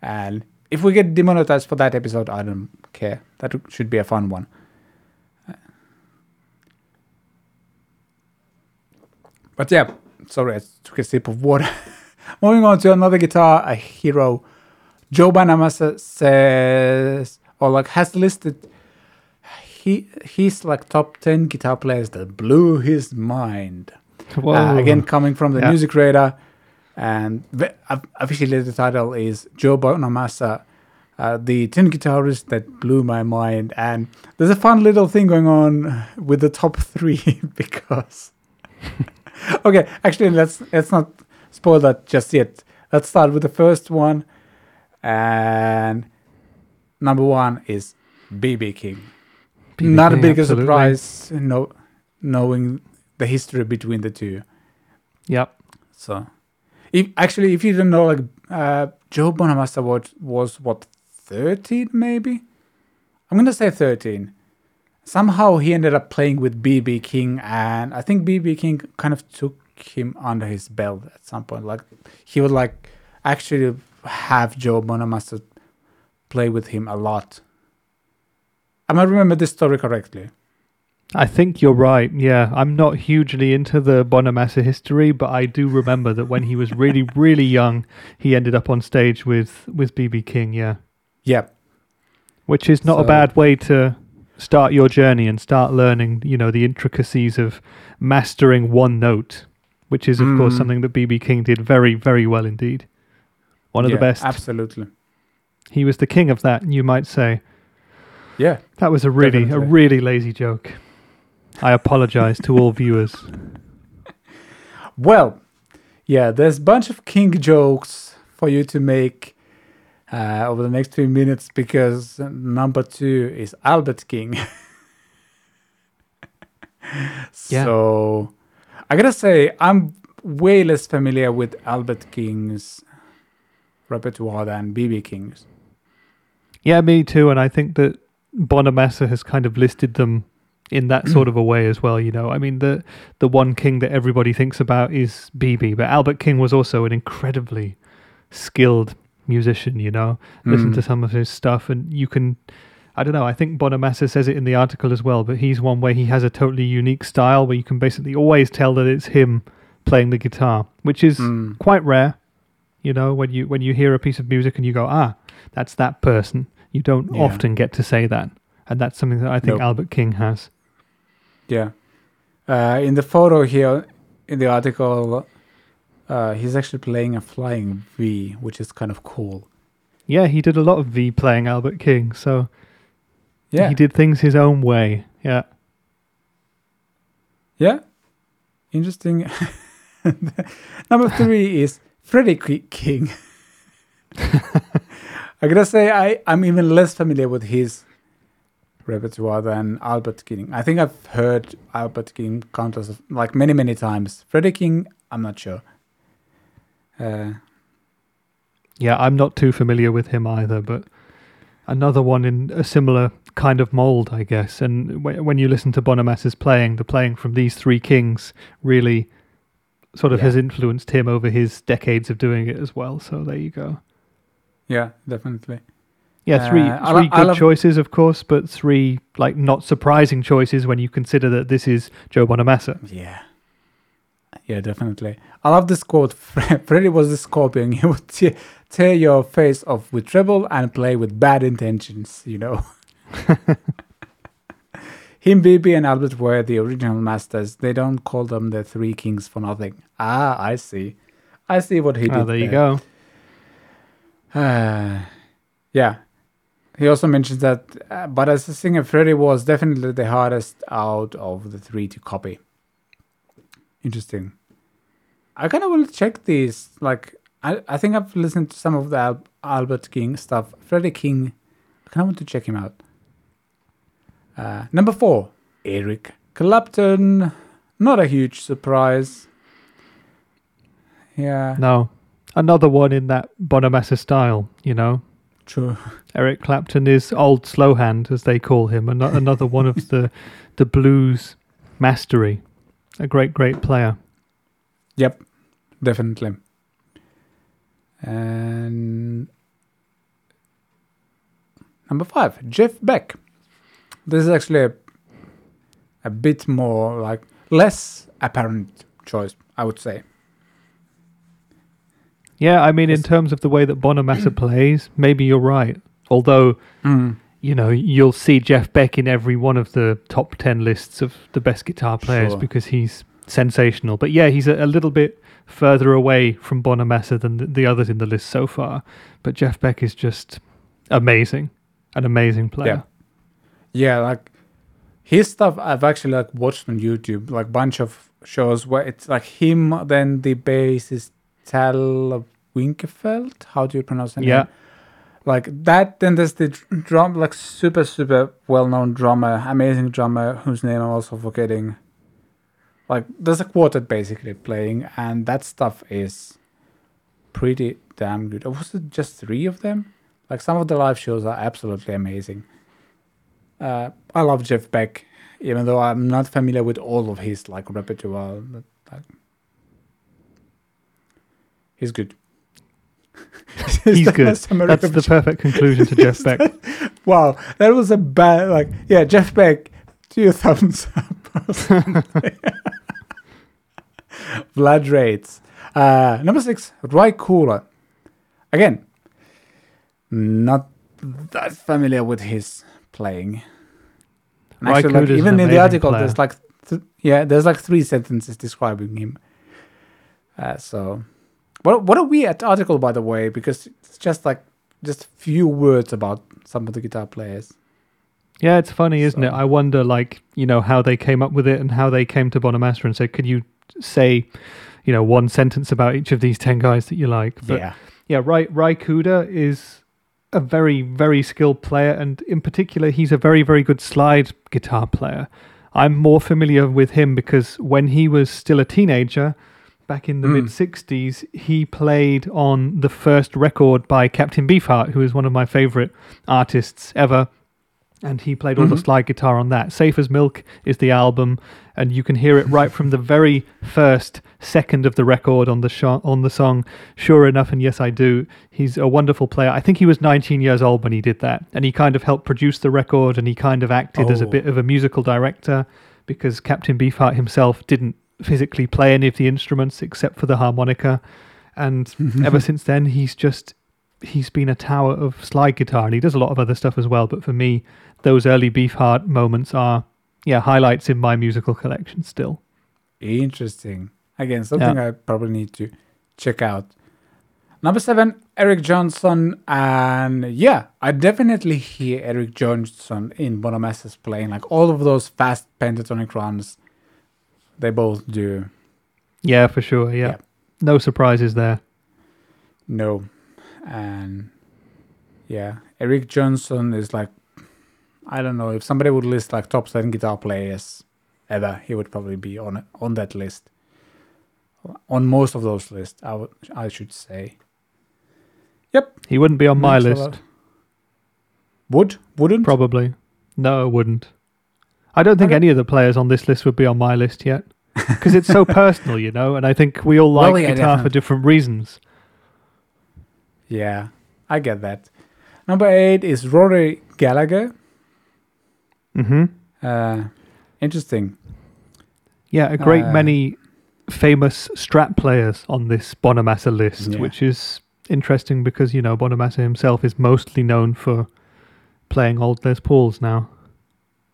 and if we get demonetized for that episode, I don't care. That should be a fun one. But yeah, sorry, I took a sip of water. Moving on to another guitar, a hero. Joe Bonamassa says, or like has listed, he he's like top ten guitar players that blew his mind. Uh, again, coming from the Yeah. music radar, and the, of- officially the title is Joe Bonamassa, uh, the tin guitarist that blew my mind. And there's a fun little thing going on with the top three because. okay, actually, let's let's not spoil that just yet. Let's start with the first one, and number one is BB King. BB Not a big absolutely. surprise, no, knowing the history between the two. Yep. So, if actually, if you don't know, like uh, Joe Bonamassa was was what thirteen, maybe. I'm gonna say thirteen. Somehow he ended up playing with BB King, and I think BB King kind of took him under his belt at some point. Like he would like actually have Joe Bonamassa play with him a lot. Am I remember this story correctly. I think you're right. Yeah, I'm not hugely into the Bonamassa history, but I do remember that when he was really, really young, he ended up on stage with with BB King. Yeah, Yeah, which is not a bad way to start your journey and start learning. You know the intricacies of mastering one note, which is of course Mm. something that BB King did very, very well indeed. One of yeah, the best. Absolutely. He was the king of that, you might say. Yeah. That was a really, a really lazy joke. I apologize to all viewers. Well, yeah, there's a bunch of king jokes for you to make uh, over the next few minutes because number two is Albert King. Yeah. So I gotta say, I'm way less familiar with Albert King's repertoire than BB King's. Yeah, me too. And I think that Bonamassa has kind of listed them in that sort of a way as well. You know, I mean, the the one king that everybody thinks about is BB, but Albert King was also an incredibly skilled musician. You know, listen Mm. to some of his stuff, and you can. I don't know. I think Bonamassa says it in the article as well, but he's one where he has a totally unique style where you can basically always tell that it's him playing the guitar, which is Mm. quite rare. You know, when you when you hear a piece of music and you go, ah, that's that person. You don't Yeah. often get to say that, and that's something that I think Nope. Albert King has. Yeah. Uh, in the photo here, in the article, uh, he's actually playing a flying V, which is kind of cool. Yeah, he did a lot of V playing Albert King, so Yeah. he did things his own way. Yeah, Yeah. Interesting. Number three is Freddie King. I gotta say, I, I'm even less familiar with his repertoire than Albert King. I think I've heard Albert King countless of, like many, many times. Freddie King, I'm not sure. Uh, yeah, I'm not too familiar with him either, but another one in a similar kind of mold, I guess. And wh- when you listen to Bonamassa's playing, the playing from these three kings really sort of Yeah. has influenced him over his decades of doing it as well. So there you go. yeah, definitely. Yeah, three Uh, three I good choices, of course, but three like not surprising choices when you consider that this is Joe Bonamassa. Yeah. Yeah, definitely. I love this quote. Freddie was the scorpion. He would te- tear your face off with trouble and play with bad intentions, you know. Him, BB, and Albert were the original masters. They don't call them the Three Kings for nothing. Ah, I see. I see what he did. Oh, there you go. Uh, yeah. He also mentions that, uh, but as a singer, Freddie was definitely the hardest out of the three to copy. Interesting. I kind of will check these. Like, I, I think I've listened to some of the Al- Albert King stuff. Freddie King, I kind of want to check him out. Uh, number four, Eric Clapton. Not a huge surprise. Yeah, No, another one in that Bonamassa style. You know, true. Eric Clapton is old slow hand, as they call him. An- another one of the the blues mastery. A great, great player. Yep, definitely. And number five, Jeff Beck. This is actually a, a bit more like less apparent choice, I would say. Yeah, I mean, in terms of the way that Bonamassa plays, maybe you're right. Although, hmm. you know, you'll see Jeff Beck in every one of the top 10 lists of the best guitar players Sure. because he's sensational. But yeah, he's a, a little bit further away from Bonamassa than the, the others in the list so far. But Jeff Beck is just amazing. An amazing player. Yeah, like his stuff I've actually like watched on YouTube, like bunch of shows where it's like him, then the bassist Tal Wilkenfeld. How do you pronounce the name? Yeah. like that then there's the drum like super super well-known drummer amazing drummer whose name i'm also forgetting like there's a quartet basically playing and that stuff is pretty damn good or was it just three of them like some of the live shows are absolutely amazing uh, i love jeff beck even though i'm not familiar with all of his like repertoire but like he's good He's good. That's the perfect conclusion to Jeff Beck. Wow, that was a bad like yeah, Jeff Beck, two thumbs up. Vlad rates. Uh number six, Ry Cooder. Again, not that familiar with his playing. Actually, like, even in the article, player. there's like th- yeah, there's like three sentences describing him. Uh, so, what what a weird article, by the way, because it's just like just a few words about some of the guitar players. Yeah, it's funny, isn't it? I wonder, like, you know, how they came up with it and how they came to Bonamassa and said, could you say, you know, one sentence about each of these 10 guys that you like? But yeah, yeah, Ry, Ry Cooder is a very, very skilled player. And in particular, he's a very, very good slide guitar player. I'm more familiar with him because when he was still a teenager, back in the Mm. mid 60s, he played on the first record by Captain Beefheart, who is one of my favorite artists ever. And he played all the Mhm. slide guitar on that. Safe as Milk is the album, and you can hear it right from the very first second of the record on the sho- on the song. Sure enough, and yes, I do. He's a wonderful player. I think he was 19 years old when he did that, and he kind of helped produce the record, and he kind of acted as a Oh. bit of a musical director because Captain Beefheart himself didn't physically play any of the instruments except for the harmonica, and ever since then he's just he's been a tower of slide guitar, and he does a lot of other stuff as well. But for me, those early Beefheart moments are yeah highlights in my musical collection still. interesting. Again, something I probably need to check out. Number seven, Eric Johnson, and yeah, I definitely hear Eric Johnson in Bonamassa's playing like all of those fast pentatonic runs. They both do. Yeah, for sure. Yeah, Yeah. no surprises there. No. And yeah, Eric Johnson is like, I don't know, if somebody would list like top 10 guitar players ever, he would probably be on on that list. On most of those lists, I would I should say. Yep. He wouldn't be on my makes a list, Would? Wouldn't? probably. No, it wouldn't. I don't think Okay. any of the players on this list would be on my list yet because it's so personal, you know. And I think we all like Well, yeah, guitar for different reasons. Yeah, I get that. Number eight is Rory Gallagher. hmm Uh, interesting. Yeah, a great Uh, many famous Strat players on this Bonamassa list, Yeah. which is interesting because you know Bonamassa himself is mostly known for playing old Les Pauls now.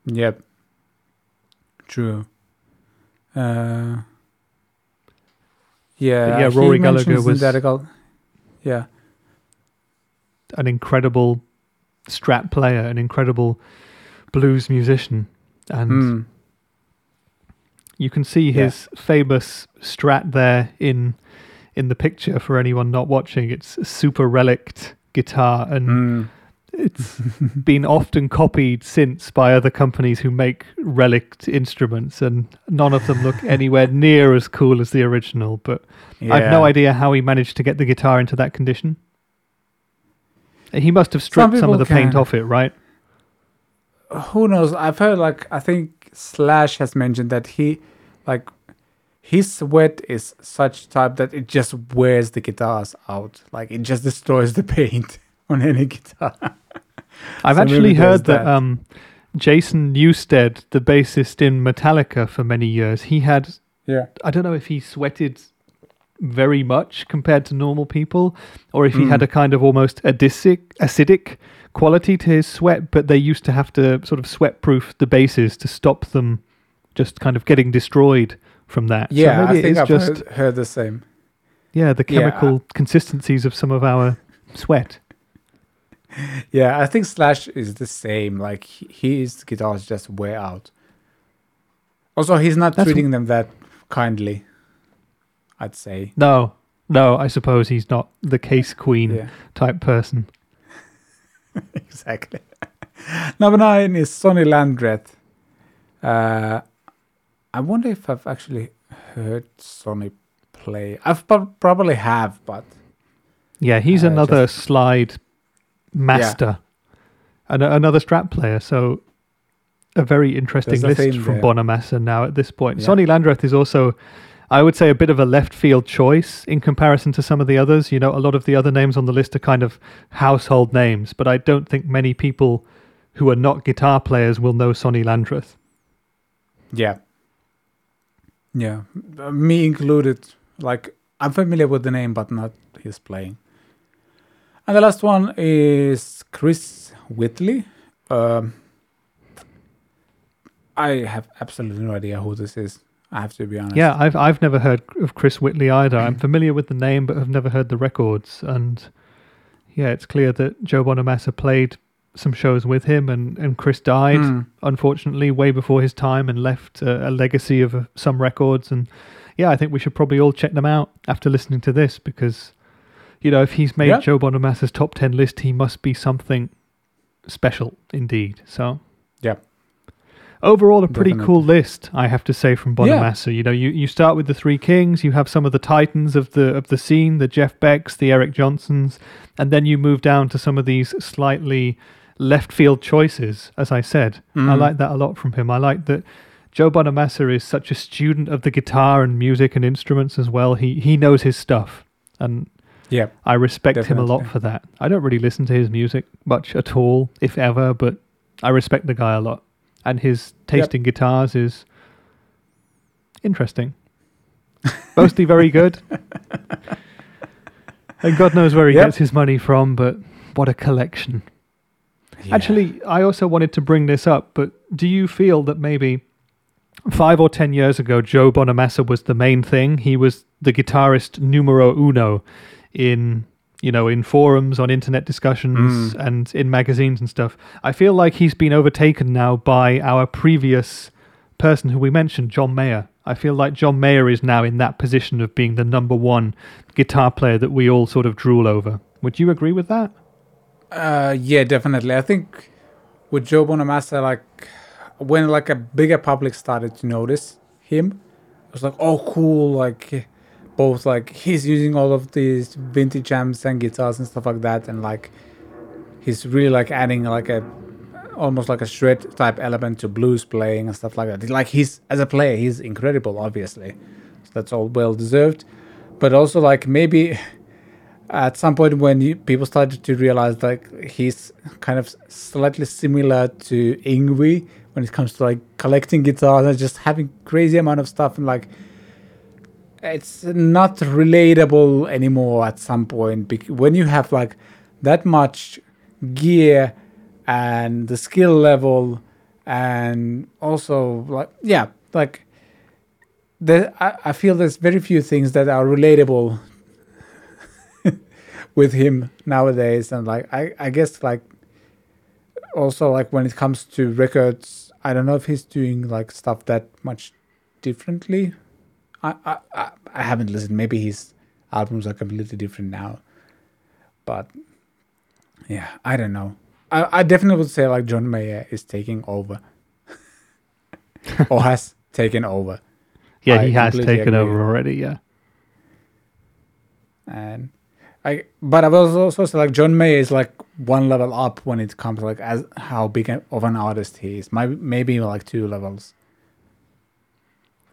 Yep. True. Uh, yeah. But yeah, Rory Gallagher was-. Yeah. An incredible Strat player, an incredible blues musician, and Mm. you can see Yeah. his famous Strat there in in the picture for anyone not watching. It's a super relict guitar, and Mm. It's been often copied since by other companies who make relict instruments, and none of them look anywhere near as cool as the original. But I've no idea how he managed to get the guitar into that condition. He must have Some stripped some, of people the paint off it, right? who knows i've heard like i think slash has mentioned that he like his sweat is such type that it just wears the guitars out like it just destroys the paint on any guitar I've So actually heard that, that. um, Jason Newsted, the bassist in Metallica for many years, he had yeah I don't know if he sweated very much compared to normal people, or if he Mm. had a kind of almost acidic, acidic quality to his sweat. But they used to have to sort of sweat-proof the basses to stop them just kind of getting destroyed from that. yeah so maybe i think i've just heard, heard the same yeah the Yeah. chemical consistencies of some of our sweat. Yeah i think slash is the same like he, his guitars just wear out also he's not That's- treating them that kindly i'd say No, no, I suppose he's not the case queen yeah type person. exactly. Number nine is Sonny Landreth. Uh, I wonder if I've actually heard Sonny play. I've prob- probably have, but Yeah, he's Uh, another slide master and another Strat player. So a very interesting There's list from. Bonamassa now at this point. Yeah. Sonny Landreth is also, I would say, a bit of a left field choice in comparison to some of the others. You know, a lot of the other names on the list are kind of household names, but I don't think many people who are not guitar players will know Sonny Landreth. yeah, yeah, Uh, me included. Like I'm familiar with the name, but not his playing. And the last one is Chris Whitley. Um, I have absolutely no idea who this is. I have to be honest. Yeah, I've I've never heard of Chris Whitley either. I'm familiar with the name, but have never heard the records. And yeah, it's clear that Joe Bonamassa played some shows with him, and and Chris died Mm. unfortunately way before his time and left a, a legacy of uh, some records. And yeah, I think we should probably all check them out after listening to this because you know if he's made Yeah. Joe Bonamassa's top ten list, he must be something special indeed. So Yeah. overall a pretty Definitely. cool list i have to say from Yeah. bonamassa you know you, you start with the three kings you have some of the titans of the of the scene the jeff becks the eric johnsons and then you move down to some of these slightly left field choices as i said i Mhm. like that a lot from him i like that joe bonamassa is such a student of the guitar and music and instruments as well he he knows his stuff and Yeah. I respect him a lot for that. I don't really listen to his music much at all, if ever, but I respect the guy a lot. And his taste in guitars is interesting. Mostly very good. and God knows where he Yep. gets his money from, but what a collection. Yeah. Actually, I also wanted to bring this up, but do you feel that maybe five or ten years ago, Joe Bonamassa was the main thing? He was the guitarist numero uno in you know in forums, on internet discussions, Mm. and in magazines and stuff. I feel like he's been overtaken now by our previous person who we mentioned, John Mayer. I feel like John Mayer is now in that position of being the number one guitar player that we all sort of drool over. Would you agree with that? Uh, yeah, definitely. I think with Joe Bonamassa, like when like a bigger public started to notice him, it was like, oh, cool. Like both like he's using all of these vintage amps and guitars and stuff like that, and like he's really like adding like a almost like a shred type element to blues playing and stuff like that. Like he's as a player, he's incredible, obviously. So that's all well deserved. But also like maybe at some point when you, people started to realize like he's kind of slightly similar to Yngwie when it comes to like collecting guitars and just having crazy amount of stuff and like it's not relatable anymore at some point when you have like that much gear and the skill level and also like yeah like there I, I feel there's very few things that are relatable with him nowadays and like I, I guess like also like when it comes to records, I don't know if he's doing like stuff that much differently. I I I, haven't listened. Maybe his albums are completely different now, but yeah, I don't know. I I definitely would say like John Mayer is taking over, or has taken over, Yeah, I he has taken agree. over already. Yeah. and I. But I was also say like John Mayer is like one level up when it comes like as how big of an artist he is. Maybe maybe like two levels.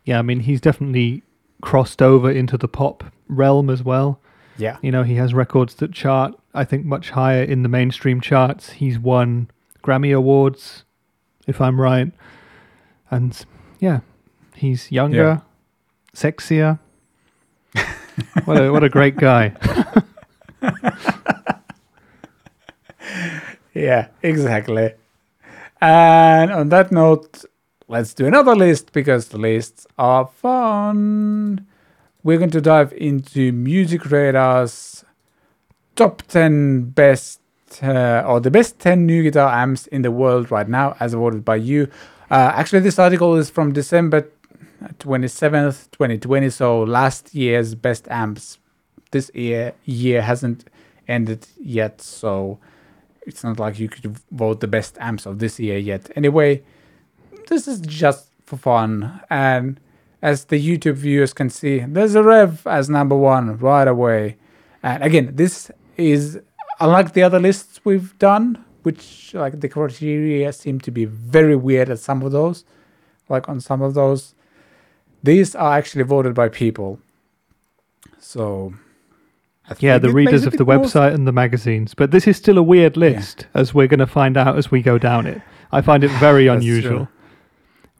Yeah, I mean, he's definitely crossed over into the pop realm as well. Yeah. You know, he has records that chart, I think, much higher in the mainstream charts. He's won Grammy Awards, if I'm right. And yeah, he's younger, sexier. what a what a great guy. Yeah, exactly. And on that note, let's do another list because the lists are fun. We're going to dive into Music Radar's top 10 best uh, or the best 10 new guitar amps in the world right now, as voted by you. Uh, actually, this article is from December 27th, 2020, so last year's best amps. This year year hasn't ended yet, so it's not like you could vote the best amps of this year yet. Anyway, this is just for fun. And as the YouTube viewers can see, there's a Revv as number one right away. And again, this is unlike the other lists we've done, which like the criteria seem to be very weird at some of those. Like on some of those, these are actually voted by people. So, I Yeah, the readers of the website and the magazines. But this is still a weird list, as we're going to find out as we go down it. I find it very unusual. true.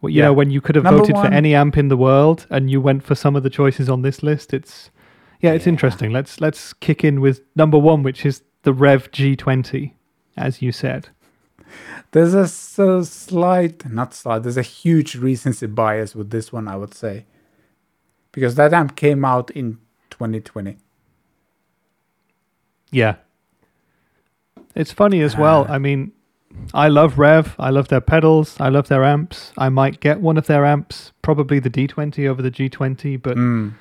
Well, you Yeah. know, when you could have Number voted for any amp in the world and you went for some of the choices on this list, it's yeah, it's Yeah. interesting. Let's let's kick in with number one, which is the Revv G20, as you said. There's a, slight, not slight, there's a huge recency bias with this one, I would say. Because that amp came out in 2020. Yeah. It's funny as well. Ah. I mean, I love Revv. I love their pedals. I love their amps. I might get one of their amps, probably the D20 over the G20, but Mm.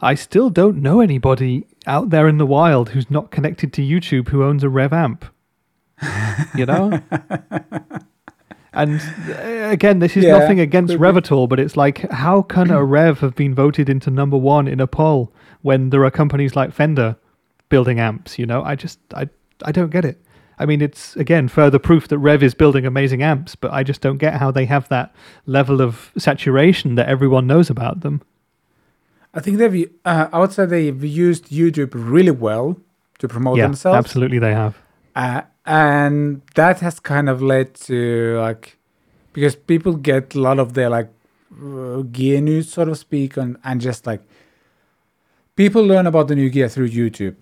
I still don't know anybody out there in the wild who's not connected to YouTube who owns a Revv amp. You know? and uh, again, this is Yeah, nothing against Revv at all, but it's like, how can a Revv have been voted into number one in a poll when there are companies like Fender building amps? You know, I just, I, I don't get it. I mean, it's again further proof that Revv is building amazing amps, but I just don't get how they have that level of saturation that everyone knows about them. I think they've, uh, I would say they've used YouTube really well to promote yeah, themselves. absolutely, they have. Uh, and that has kind of led to like, because people get a lot of their like uh, gear news, so to speak, and, and just like people learn about the new gear through YouTube.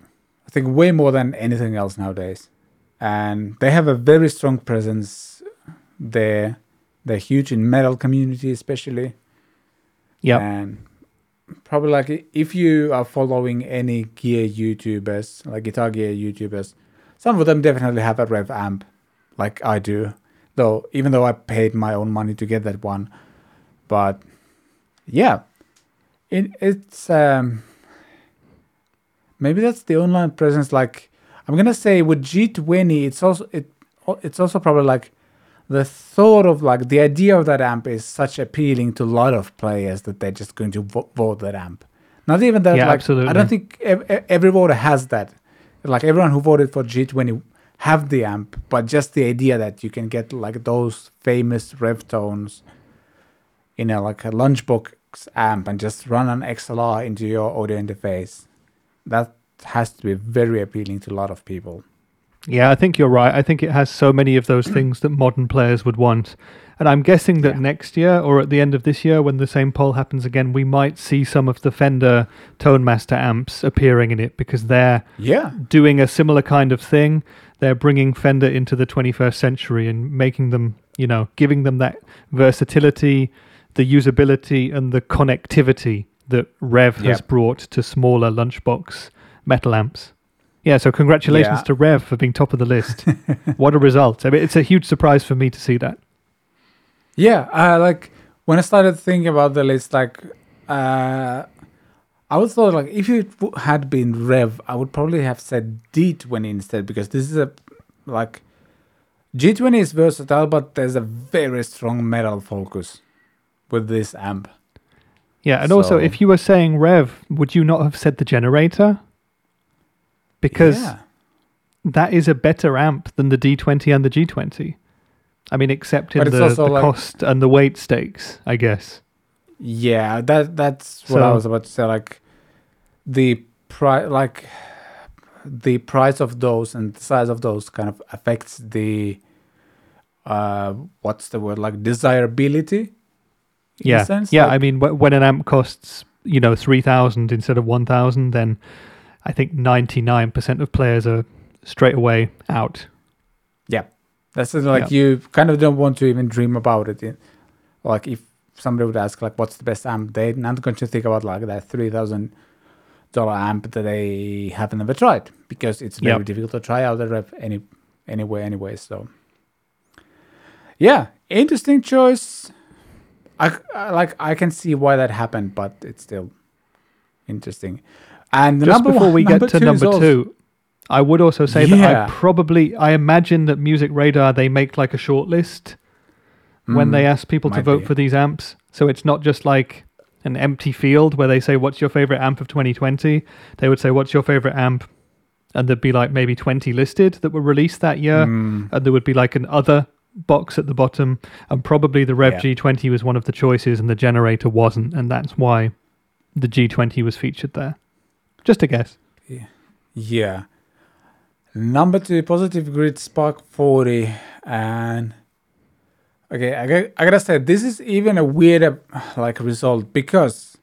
I think way more than anything else nowadays. And they have a very strong presence there. They're huge in metal community, especially. Yeah, And probably like if you are following any gear YouTubers, like guitar gear YouTubers, some of them definitely have a Revv amp, like I do. Though even though I paid my own money to get that one, but yeah, it it's um maybe that's the online presence. Like I'm gonna say with G20, it's also it it's also probably like the thought of like the idea of that amp is such appealing to a lot of players that they're just going to vo- vote that amp. Not even that. Yeah, like, I don't think ev- every voter has that. Like everyone who voted for G20 have the amp, but just the idea that you can get like those famous Revv tones in a like a lunchbox amp and just run an XLR into your audio interface. That has to be very appealing to a lot of people. Yeah, I think you're right. I think it has so many of those things that modern players would want. And I'm guessing that Yeah. next year or at the end of this year, when the same poll happens again, we might see some of the Fender Tone Master amps appearing in it because they're Yeah. doing a similar kind of thing. They're bringing Fender into the 21st century and making them, you know, giving them that versatility, the usability, and the connectivity that Revv has brought to smaller lunchbox metal amps. Yeah, so congratulations Yeah. to Revv for being top of the list. what a result. I mean, it's a huge surprise for me to see that. Yeah, uh, like when I started thinking about the list, like uh, I would thought like if it w- had been Revv, I would probably have said D20 instead because this is a like G20 is versatile, but there's a very strong metal focus with this amp. Yeah, and also if you were saying Revv, would you not have said the generator? Because yeah, that is a better amp than the D20 and the G20. I mean, except in the, the like- cost and the weight stakes, I guess. yeah, that that's what I was about to say. Like the price, like the price of those and the size of those kind of affects the uh what's the word like desirability Yeah, sense, yeah. like- I mean, wh- when an amp costs you know three thousand instead of one thousand, then I think ninety nine percent of players are straight away out. Yeah. That's like Yeah. you kind of don't want to even dream about it. Like if somebody would ask like what's the best amp, they're not going to think about like that three thousand dollar amp that they have never tried because it's very Yep. difficult to try out the rep any anyway anyway. So yeah, interesting choice. I, I like I can see why that happened, but it's still interesting. And the Just number before one, we get to number two, I would also say that I probably I imagine that Music Radar they make like a short list when Mm, they ask people to vote be. for these amps. So it's not just like an empty field where they say, What's your favorite amp of 2020? They would say, What's your favorite amp? And there'd be like maybe 20 listed that were released that year. Mm, And there would be like an other box at the bottom. And probably the Revv Yeah. G20 was one of the choices and the generator wasn't. And that's why the G20 was featured there. Just a guess. Yeah. yeah. Number two, Positive Grid Spark 40. And okay, I, got, I gotta say, this is even a weirder like result because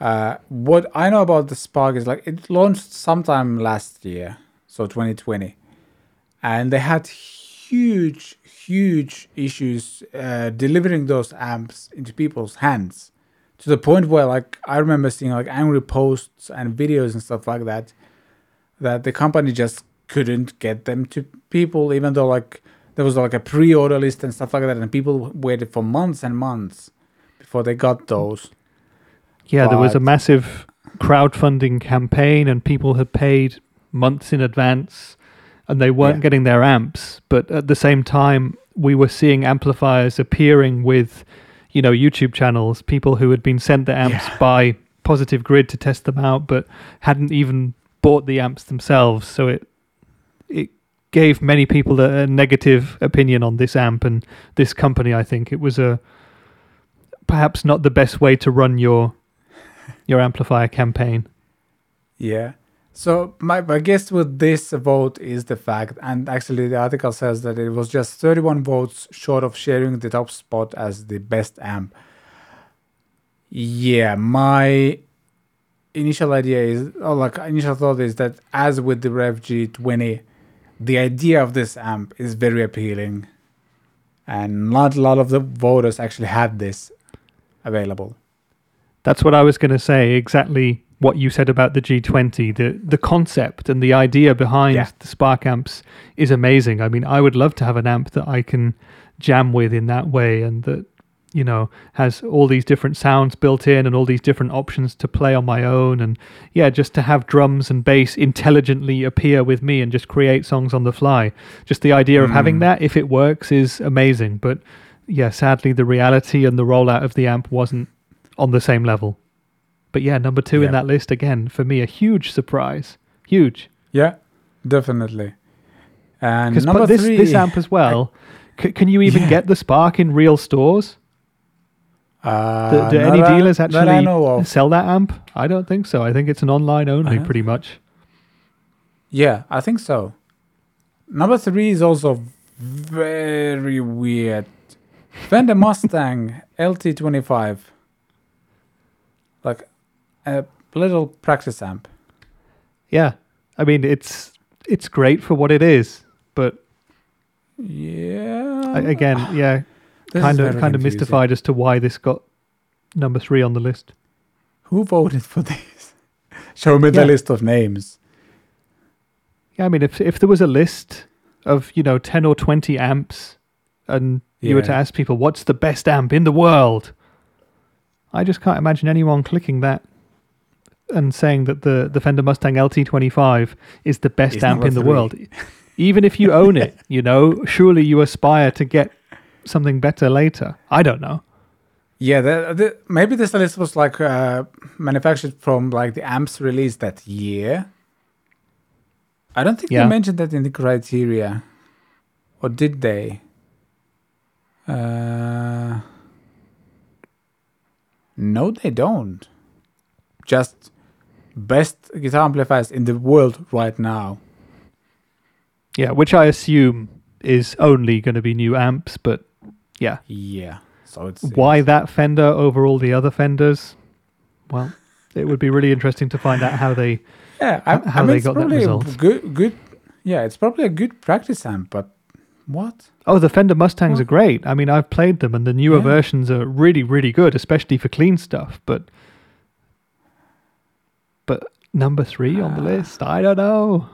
uh, what I know about the Spark is like it launched sometime last year, so 2020, and they had huge, huge issues uh, delivering those amps into people's hands to the point where like I remember seeing like angry posts and videos and stuff like that that the company just couldn't get them to people even though like there was like a pre-order list and stuff like that and people waited for months and months before they got those Yeah, there was a massive crowdfunding campaign, and people had paid months in advance, and they weren't Yeah. getting their amps. But at the same time, we were seeing amplifiers appearing with, you know, YouTube channels, people who had been sent the amps Yeah. by Positive Grid to test them out, but hadn't even bought the amps themselves. So it it gave many people a, a negative opinion on this amp and this company. I think it was a perhaps not the best way to run your your amplifier campaign. yeah so my, my guess with this vote is the fact and actually the article says that it was just 31 votes short of sharing the top spot as the best amp yeah my initial idea is or like initial thought is that as with the Revv g20 the idea of this amp is very appealing and not a lot of the voters actually had this available That's what I was going to say. Exactly what you said about the G20. The the concept and the idea behind Yeah. the Spark amps is amazing. I mean, I would love to have an amp that I can jam with in that way, and that you know has all these different sounds built in and all these different options to play on my own, and yeah, just to have drums and bass intelligently appear with me and just create songs on the fly. Just the idea of having Mm. that, if it works, is amazing. But yeah, sadly, the reality and the rollout of the amp wasn't on the same level. But yeah, number two Yeah. in that list again for me, a huge surprise, huge. yeah definitely and Because number this three this amp as well. c- can you even Yeah. get the Spark in real stores? uh, Do, do any I- dealers that I actually of. sell that amp? I don't think so. I think it's an online only, Uh-huh. pretty much. Yeah, I think so. Number three is also very weird. Fender Mustang LT25. Like a little practice amp. Yeah, I mean it's it's great for what it is, but Yeah. Again, yeah, this kind of kind of mystified as to why this got number three on the list. Who voted for this? Show me the list of names. Yeah, I mean, if if there was a list of you know ten or twenty amps, and you were to ask people what's the best amp in the world, I just can't imagine anyone clicking that and saying that the the Fender Mustang LT25 is the best amp in the world. Even if you own it, you know, surely you aspire to get something better later. I don't know. Yeah, the, the, maybe this list was like uh, manufactured from like the amps released that year. I don't think Yeah. they mentioned that in the criteria, or did they? Uh, no, they don't. Just best guitar amplifiers in the world right now. Yeah, which I assume is only going to be new amps, but yeah. Yeah, so it's Why that Fender over all the other Fenders? Well, it would be really interesting to find out how they. Yeah, I, how I mean, they got that result. good, good. Yeah, it's probably a good practice amp, but what? Oh, the Fender Mustangs Well- are great. I mean, I've played them, and the newer Yeah. versions are really, really good, especially for clean stuff. But number three on the Ah. list, I don't know.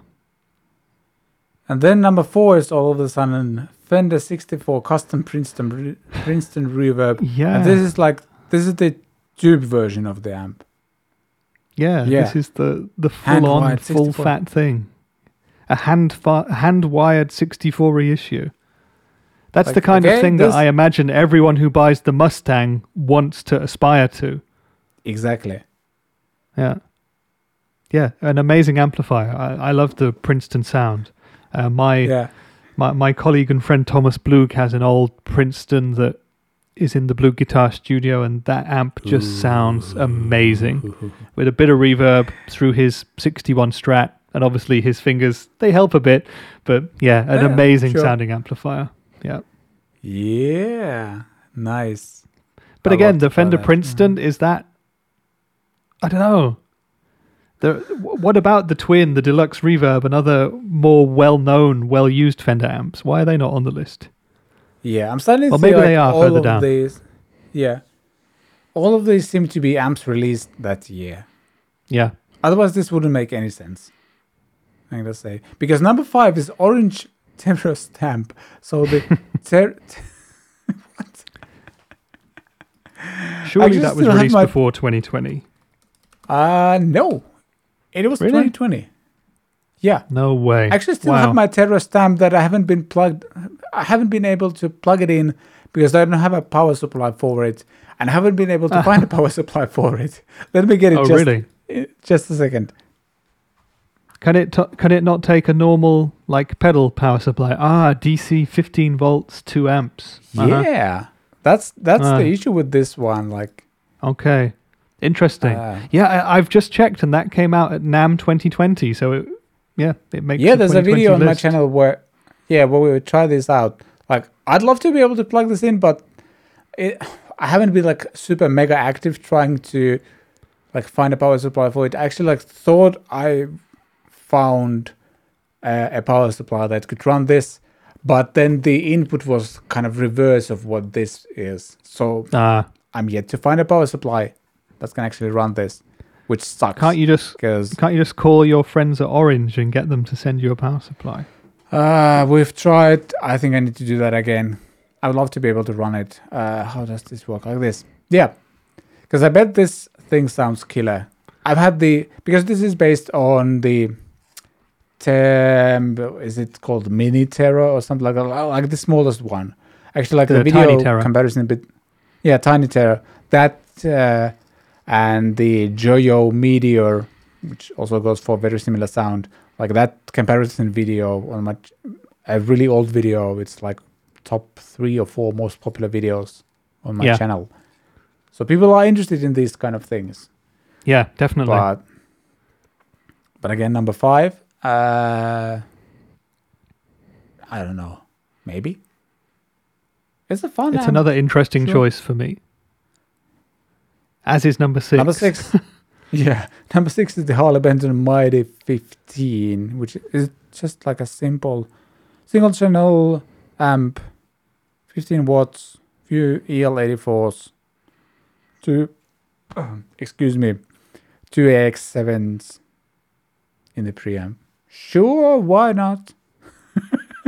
And then number four is all of a sudden Fender 64 custom Princeton re- Princeton reverb. Yeah, And this is like this is the tube version of the amp. yeah, yeah. This is the the full on, full fat thing. A hand fa- hand wired sixty four reissue. That's Like, the kind okay, of thing that I imagine everyone who buys the Mustang wants to aspire to. Exactly. Yeah. Yeah, an amazing amplifier. I, I love the Princeton sound. Uh, my, Yeah. my my colleague and friend Thomas Blug has an old Princeton that is in the BluGuitar Studio, and that amp just sounds amazing with a bit of reverb through his 61 Strat, and obviously his fingers they help a bit, but yeah, an Yeah, amazing sure. sounding amplifier. Yeah, Yeah. Nice. but I again, the Fender. Princeton is that. I don't know. The, what about the Twin, the Deluxe Reverb, and other more well-known, well-used Fender amps? Why are they not on the list? Yeah, I'm starting to Or see maybe like they are all further of down. these. Yeah. All of these seem to be amps released that year. Yeah, Otherwise, this wouldn't make any sense. I'm gonna say because number five is orange terror stamp. So the ter- surely that was released my- before 2020. uh no, it was Really? 2020. Yeah, No way. I actually still Wow. have my Terror Stamp that I haven't been plugged. I haven't been able to plug it in because I don't have a power supply for it, and I haven't been able to find a power supply for it. Let me get it Oh, just really? just a second. Can it t- can it not take a normal like pedal power supply? Ah, DC 15 volts, two amps. Uh-huh. Yeah, that's that's Ah. the issue with this one. Like, Okay. Interesting. uh, yeah, I, I've just checked, and that came out at NAMM 2020. So it, yeah, it makes. yeah, the there's a 2020 video on my channel where, yeah, where we would try this out. Like, I'd love to be able to plug this in, but it, I haven't been like super mega active trying to like find a power supply for it. I actually like thought I found uh, a power supply that could run this, but then the input was kind of reverse of what this is. So Ah, I'm yet to find a power supply that can actually run this, which sucks. can't you just Because can't you just call your friends at Orange and get them to send you a power supply? Uh, we've tried. I think I need to do that again. I would love to be able to run it. Uh, how does this work? Like this? Yeah, because I bet this thing sounds killer. I've had the because this is based on the is it called Mini terror or something like that? Like the smallest one. Actually, like the, The video comparison, bit. Yeah, Tiny terror. That uh, and the Joyo Meteor, which also goes for very similar sound. Like that comparison video on my a really old video. It's like top three or four most popular videos on my Yeah. channel. So people are interested in these kind of things. Yeah, definitely. But but again, number five. Uh, I don't know. Maybe it's a fun. it's another interesting Sure. choice for me. As is number six. Number six. yeah, number six is the Harley Benton Mighty 15, which is just like a simple single channel amp, 15 watts, few EL84s, two, excuse me, two AX7s in the preamp. Sure, why not?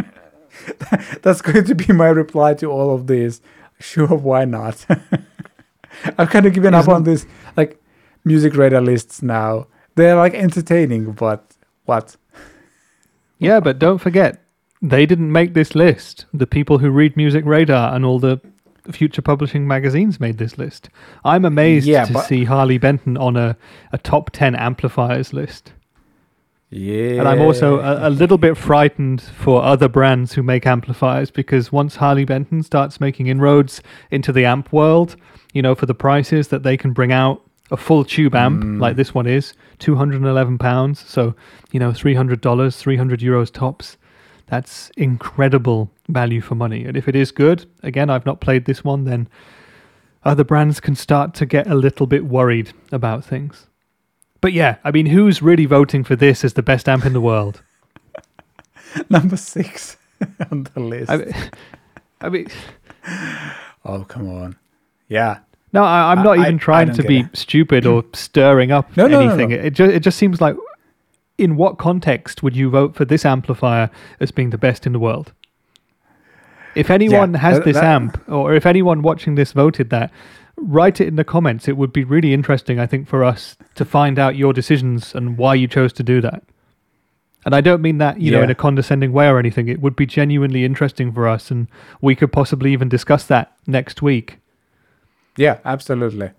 That's going to be my reply to all of this. Sure, why not? I've kind of given up on this like music radar lists now. They're like entertaining, but what? Yeah, but don't forget, they didn't make this list. The people who read Music Radar and all the future publishing magazines made this list. I'm amazed Yeah, to see Harley Benton on a, a top 10 amplifiers list. Yeah. And I'm also a, a little bit frightened for other brands who make amplifiers because once Harley Benton starts making inroads into the amp world, you know, for the prices that they can bring out a full tube amp Mm. like this one is, 211 pounds, so you know, 300 dollars, 300 euros tops. That's incredible value for money. And if it is good, again, I've not played this one, then other brands can start to get a little bit worried about things. But yeah, I mean, who's really voting for this as the best amp in the world? number six on the list. I, I mean, oh come on. Yeah. no, I, I'm not I- even trying to be it. stupid or stirring up No, no, no, anything. no. It just it just seems like, in what context would you vote for this amplifier as being the best in the world? If anyone has that- this that- amp, or if anyone watching this voted that, write it in the comments. It would be really interesting, I think, for us to find out your decisions and why you chose to do that. And I don't mean that, you know, in a condescending way or anything. It would be genuinely interesting for us, and we could possibly even discuss that next week. Yeah, absolutely.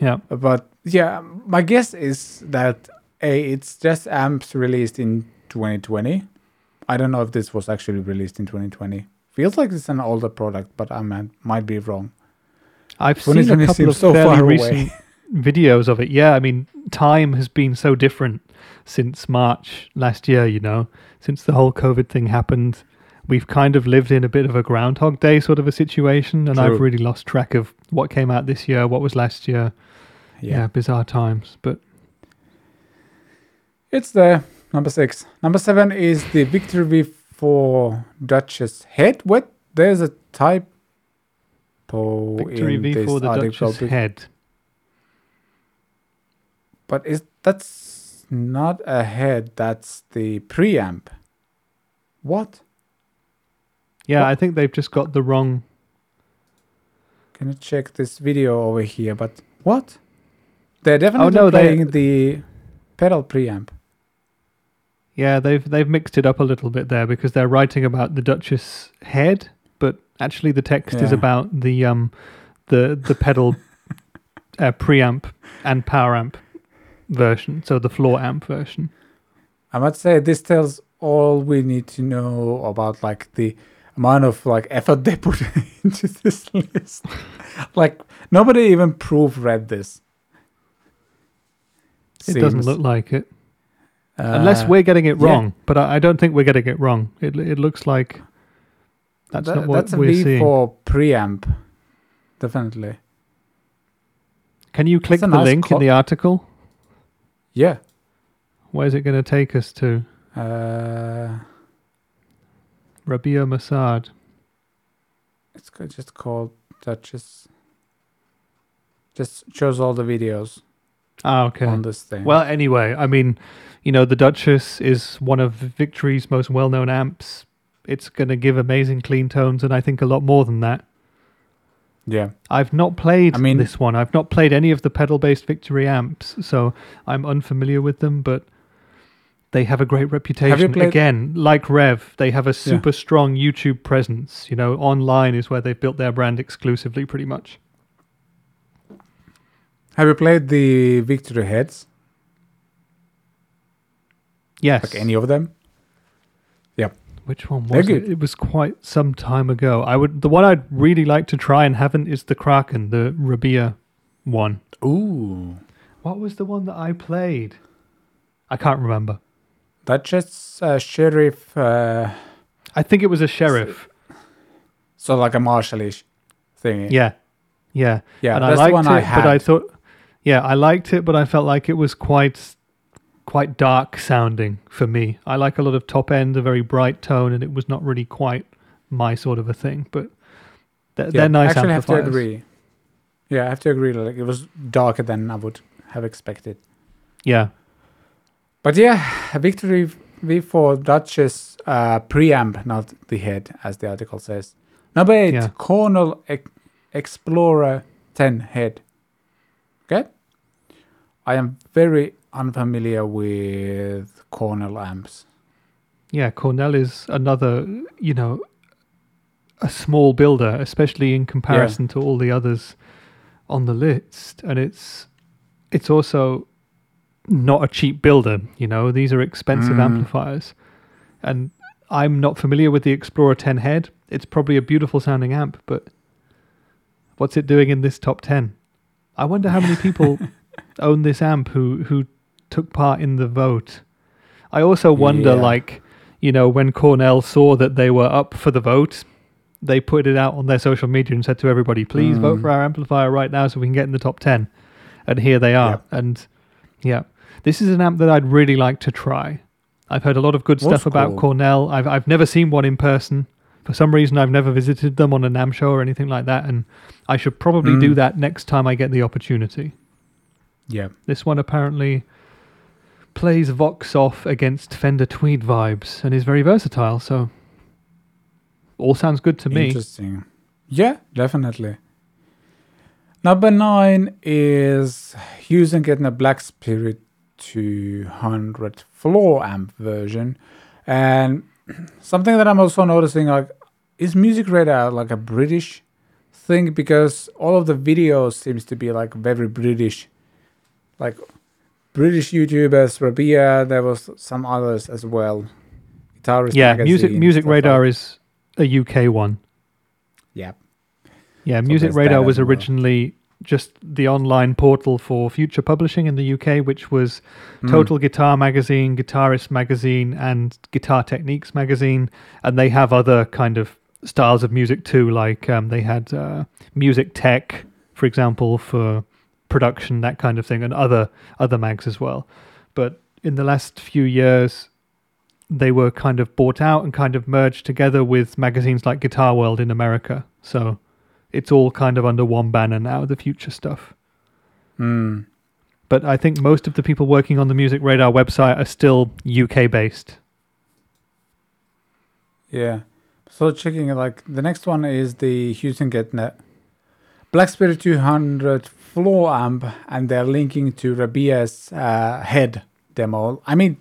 Yeah. But yeah, my guess is that a it's just amps released in 2020. I don't know if this was actually released in 2020. Feels like it's an older product, but I might, might be wrong. I've seen a couple of so fairly recent videos of it. Yeah, I mean, time has been so different since March last year, you know, since the whole COVID thing happened. We've kind of lived in a bit of a Groundhog Day sort of a situation, and I've really lost track of what came out this year, what was last year. Yeah, Yeah, bizarre times. But it's there. Number six. Number seven is the Victory V4 Duchess head. What? There's a typo Victory in V this for the article, Duchess head. but is that's not a head? That's the preamp. What? Yeah, What? I think they've just got the wrong. Can you check this video over here? But what? They're definitely oh, no, they- playing the pedal preamp. Yeah, they've they've mixed it up a little bit there because they're writing about the Duchess head, actually the text is about the um the the pedal uh, preamp and power amp version, so the floor amp version. I must say this tells all we need to know about like the amount of like effort they put into this list. like nobody even proofread this. It doesn't look like it, unless Uh, we're getting it yeah. wrong. But I, I don't think we're getting it wrong. It it looks like that's That- not what that's a we're seeing. preamp. Definitely. Can you click the nice link in the article? Yeah. Where's it going to take us to? Uh, Rabea Massaad. it's just called Duchess. Just shows all the videos Ah, okay. on this thing. Well, anyway, I mean, you know, the Duchess is one of Victory's most well-known amps. It's going to give amazing clean tones, and I think a lot more than that. yeah. I've not played I mean- this one. I've not played any of the pedal-based Victory amps, so I'm unfamiliar with them. But they have a great reputation. played- Again, like Revv, they have a super strong YouTube presence. You know, online is where they've built their brand exclusively, pretty much. Have you played the Victory heads? Yes. Like any of them? Which one was it? It was quite some time ago. I would the one I'd really like to try and haven't is the Kraken, the Rabea one. Ooh. What was the one that I played? I can't remember. Duchess uh, Sheriff. Uh, I think it was a sheriff. so like a marshalish thingy. Yeah, yeah. Yeah, and I liked the one it, I had. but I thought, yeah, I liked it, but I felt like it was quite, quite dark sounding for me. I like a lot of top end, a very bright tone, and it was not really quite my sort of a thing. But they're, yeah, they're nice I Actually, I have to agree. Yeah, I have to agree. Like it was darker than I would have expected. Yeah, But yeah, Victory V4 Duchess uh, preamp, not the head, as the article says. Number eight, Yeah. Cornell Ex- Explorer 10 head. Okay. I am very unfamiliar with Cornell amps. Yeah, Cornell is another, you know, a small builder, especially in comparison to all the others on the list, and it's it's also not a cheap builder. You know, these are expensive Mm. amplifiers, and I'm not familiar with the Explorer 10 head. It's probably a beautiful sounding amp, but what's it doing in this top 10? I wonder how many people own this amp who who took part in the vote. I also wonder, Yeah. like, you know, when Cornell saw that they were up for the vote, they put it out on their social media and said to everybody, please vote Mm. for our amplifier right now so we can get in the top 10. And here they are. Yep. And yeah, this is an amp that I'd really like to try. I've heard a lot of good That's stuff about cool. Cornell. I've, I've never seen one in person. For some reason, I've never visited them on a NAMM show or anything like that. And I should probably do Mm. that next time I get the opportunity. Yeah. This one apparently plays Vox off against Fender Tweed vibes and is very versatile. So all sounds good to me. Interesting. Yeah, definitely. Number nine is Hughes & Kettner a Black Spirit 200 floor amp version. And something that I'm also noticing like is music radar like a British thing because all of the videos seems to be like very British. Like British YouTubers, Rabea, there was some others as well. Guitarist yeah, music Magazine, music stuff like- radar is a UK one. Yeah. Yeah, So Music Radar was as well. originally just the online portal for future publishing in the UK, which was Mm. Total Guitar Magazine, Guitarist Magazine, and Guitar Techniques Magazine. And they have other kind of styles of music too, like um, they had uh, Music Tech, for example, for production, that kind of thing, and other other mags as well. But in the last few years, they were kind of bought out and kind of merged together with magazines like Guitar World in America. So it's all kind of under one banner now, the future stuff. Mm. But I think most of the people working on the Music Radar website are still UK based. Yeah. So checking like the next one is the Hughes & Kettner Black Spirit 200 floor amp, and they're linking to Rabea's uh, head demo. I mean,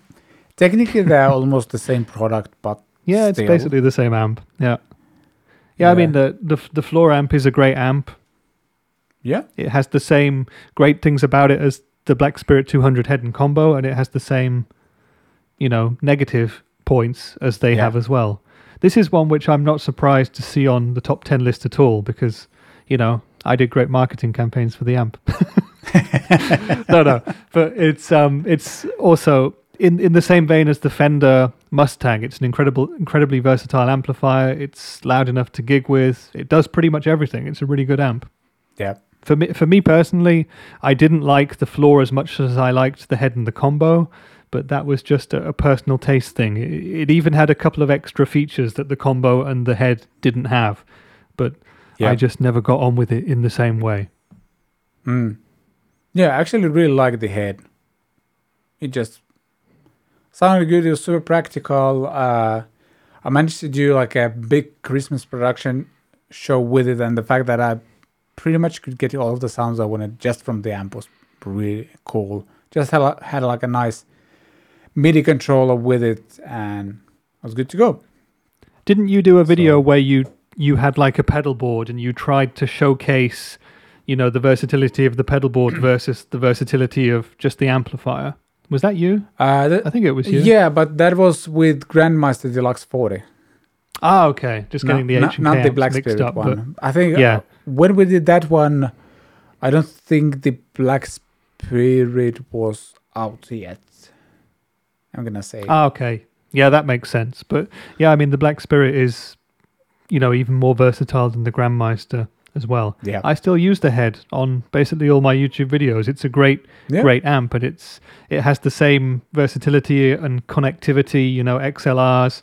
technically they're almost the same product, but Yeah, it's still. basically the same amp. Yeah. Yeah, I mean the, the the floor amp is a great amp. yeah, It has the same great things about it as the Black Spirit 200 head and combo, and it has the same, you know, negative points as they Yeah. have as well. This is one which I'm not surprised to see on the top 10 list at all because, you know, I did great marketing campaigns for the amp. no, no, but it's um, it's also in in the same vein as the Fender Mustang. It's an incredible, incredibly versatile amplifier. It's loud enough to gig with. It does pretty much everything. It's a really good amp yeah, for me for me personally i didn't like the floor as much as i liked the head and the combo but that was just a, a personal taste thing it, it even had a couple of extra features that the combo and the head didn't have but yeah. i just never got on with it in the same way Mm. Yeah, I actually really like the head. It just sounded good. It was super practical. Uh, I managed to do like a big Christmas production show with it, and the fact that I pretty much could get all of the sounds I wanted just from the amp was really cool. Just had, had like a nice MIDI controller with it, and I was good to go. didn't you do a video So- where you you had like a pedal board and you tried to showcase you know the versatility of the pedal board versus the versatility of just the amplifier was that you Uh, th- i think it was you yeah, but that was with GrandMeister Deluxe 40. ah okay just getting the not, H not K the Black Spirit up one. I think Yeah. uh, when we did that one, I don't think the Black Spirit was out yet. I'm gonna say. Ah, okay. Yeah, that makes sense. But yeah, I mean, the Black Spirit is, you know, even more versatile than the Grandmeister as well. yeah, I still use the head on basically all my YouTube videos. It's a great, yeah, great amp, and it's it has the same versatility and connectivity. You know, XLRs,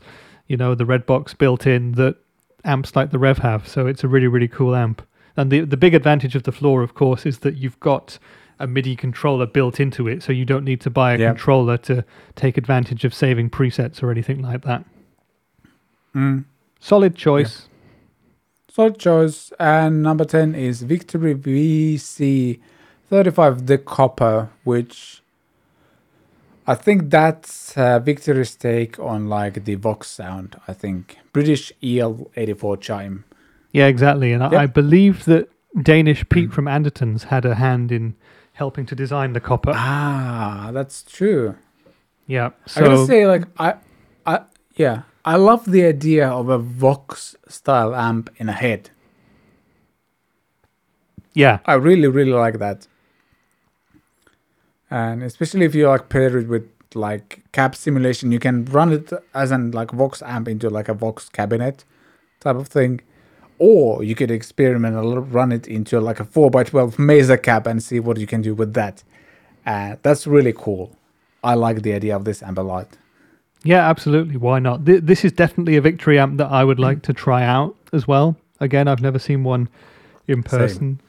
you know, the red box built in that amps like the Revv have. So it's a really, really cool amp. And the the big advantage of the floor, of course, is that you've got a MIDI controller built into it, so you don't need to buy a Yeah. controller to take advantage of saving presets or anything like that. Mm. Solid choice. Solid choice. And number 10 is Victory VC35 The Copper, which I think that's uh, Victory's take on like the Vox sound. I think British EL84 chime. Yeah, exactly. And I, Yep. I believe that Danish Pete from Andertons had a hand in helping to design the copper. Ah, that's true. yeah. I gotta say, like, I, I, yeah, I love the idea of a Vox style amp in a head. yeah, I really, really like that. And especially if you like pair it with like cab simulation, you can run it as an like Vox amp into like a Vox cabinet type of thing. Or you could experiment and run it into like a 4x12 Mesa cab and see what you can do with that. Uh, that's really cool. I like the idea of this amp a lot. Yeah, absolutely. Why not? Th- this is definitely a victory amp that I would like to try out as well. Again, I've never seen one in person.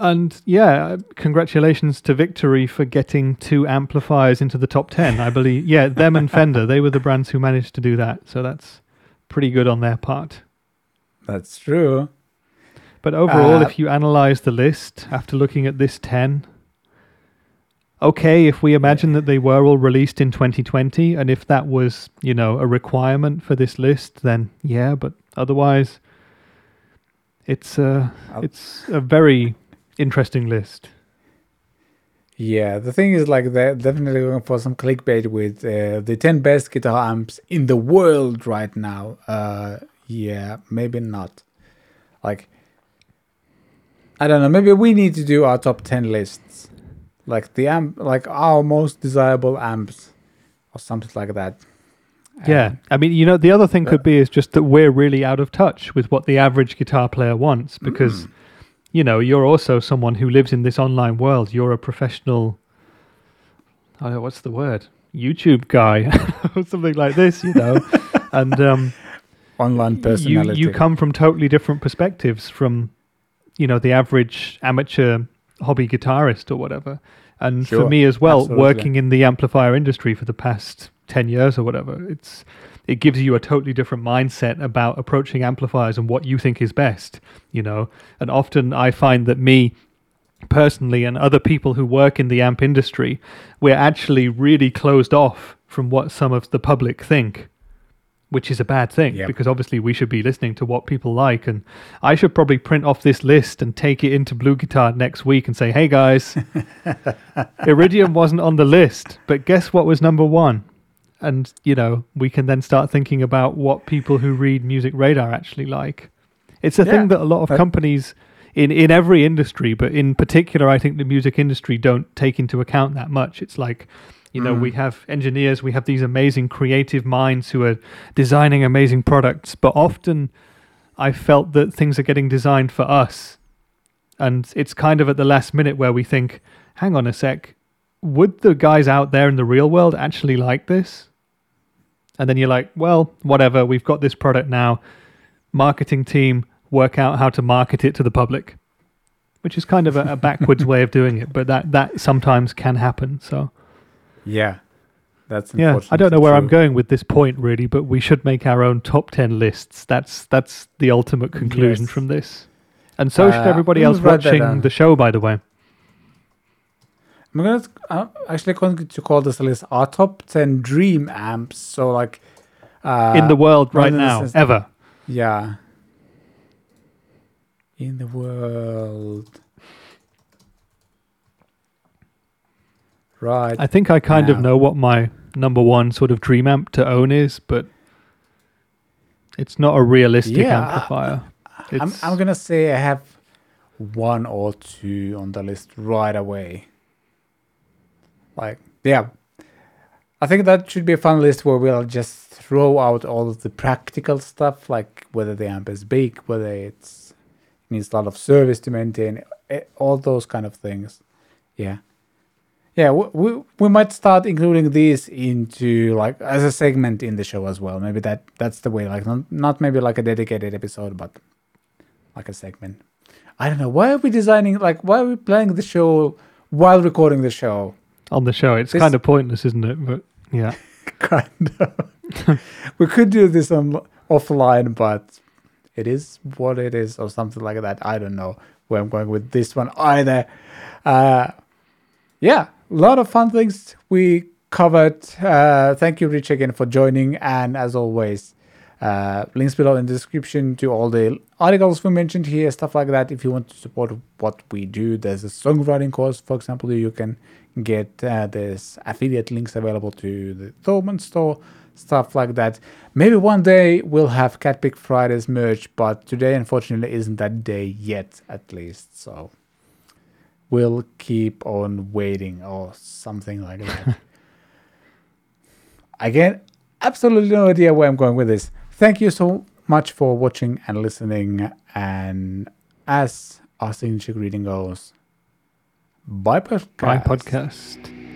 And yeah, congratulations to Victory for getting two amplifiers into the top 10. I believe, yeah, them and Fender, they were the brands who managed to do that. So that's pretty good on their part. That's true. But overall, Uh, if you analyze the list after looking at this 10, okay, if we imagine that they were all released in 2020, and if that was, you know, a requirement for this list, then yeah, but otherwise, it's uh, I'll- it's a very interesting list. Yeah, the thing is, like, they're definitely going for some clickbait with uh, the 10 best guitar amps in the world right now. Uh, yeah, maybe not. Like, I don't know. Maybe we need to do our top 10 lists. Like, the amp, like, our most desirable amps or something like that. Yeah, Um, I mean, you know, the other thing uh, could be is just that we're really out of touch with what the average guitar player wants because, you know, you're also someone who lives in this online world. You're a professional. I don't know what's the word, YouTube guy or something like this, you know, and um, online you personality. you come from totally different perspectives from, you know, the average amateur hobby guitarist or whatever. And for me as well, absolutely. working in the amplifier industry for the past 10 years or whatever, it's it gives you a totally different mindset about approaching amplifiers and what you think is best, you know. And often I find that me personally and other people who work in the amp industry, we're actually really closed off from what some of the public think, which is a bad thing Yep. because obviously we should be listening to what people like. And I should probably print off this list and take it into BluGuitar next week and say, hey guys, Iridium wasn't on the list, but guess what was number one? And, you know, we can then start thinking about what people who read Music Radar actually like. It's a Yeah, thing that a lot of companies in, in every industry, but in particular, I think the music industry don't take into account that much. It's like, you know, Mm. we have engineers, we have these amazing creative minds who are designing amazing products, but often I felt that things are getting designed for us. And it's kind of at the last minute where we think, hang on a sec, would the guys out there in the real world actually like this? And then you're like, well, whatever, we've got this product now. Marketing team, work out how to market it to the public, which is kind of a, a backwards way of doing it, but that, that sometimes can happen. So, yeah. That's yeah, I don't know where I'm going with this point really, but we should make our own top 10 lists. That's that's the ultimate conclusion Yes. from this. And so should Uh, everybody else watching the show, by the way. I'm gonna actually going to call this list our top ten dream amps. So like uh, in the world right now, ever. yeah, in the world, right? I think I kind of know what my number one sort of dream amp to own is, but it's not a realistic Yeah, I- amplifier. I'm I'm gonna say I have one or two on the list right away. Like yeah, I think that should be a fun list where we'll just throw out all of the practical stuff, like whether the amp is big, whether it's needs a lot of service to maintain, eh, all those kind of things. Yeah, yeah, we we, we might start including these into like as a segment in the show as well. Maybe that that's the way. Like not not maybe like a dedicated episode, but like a segment. I don't know. Why are we designing like why are we playing the show while recording the show. On the show, it's This- kind of pointless, isn't it? But yeah, kind of. we could do this on offline, but it is what it is, or something like that. I don't know where I'm going with this one either. Uh, yeah, a lot of fun things we covered. Uh, thank you, Rich, again for joining, and as always. Uh, links below in the description to all the articles we mentioned here, stuff like that. If you want to support what we do, there's a songwriting course, for example, you can get uh, affiliate links available to the Thoman store, stuff like that. Maybe one day we'll have Catpick Fridays merch, but today unfortunately isn't that day yet, at least. So we'll keep on waiting or something like that. Again, absolutely no idea where I'm going with this. Thank you so much for watching and listening. And as our signature greeting goes, bye podcast. Bye podcast.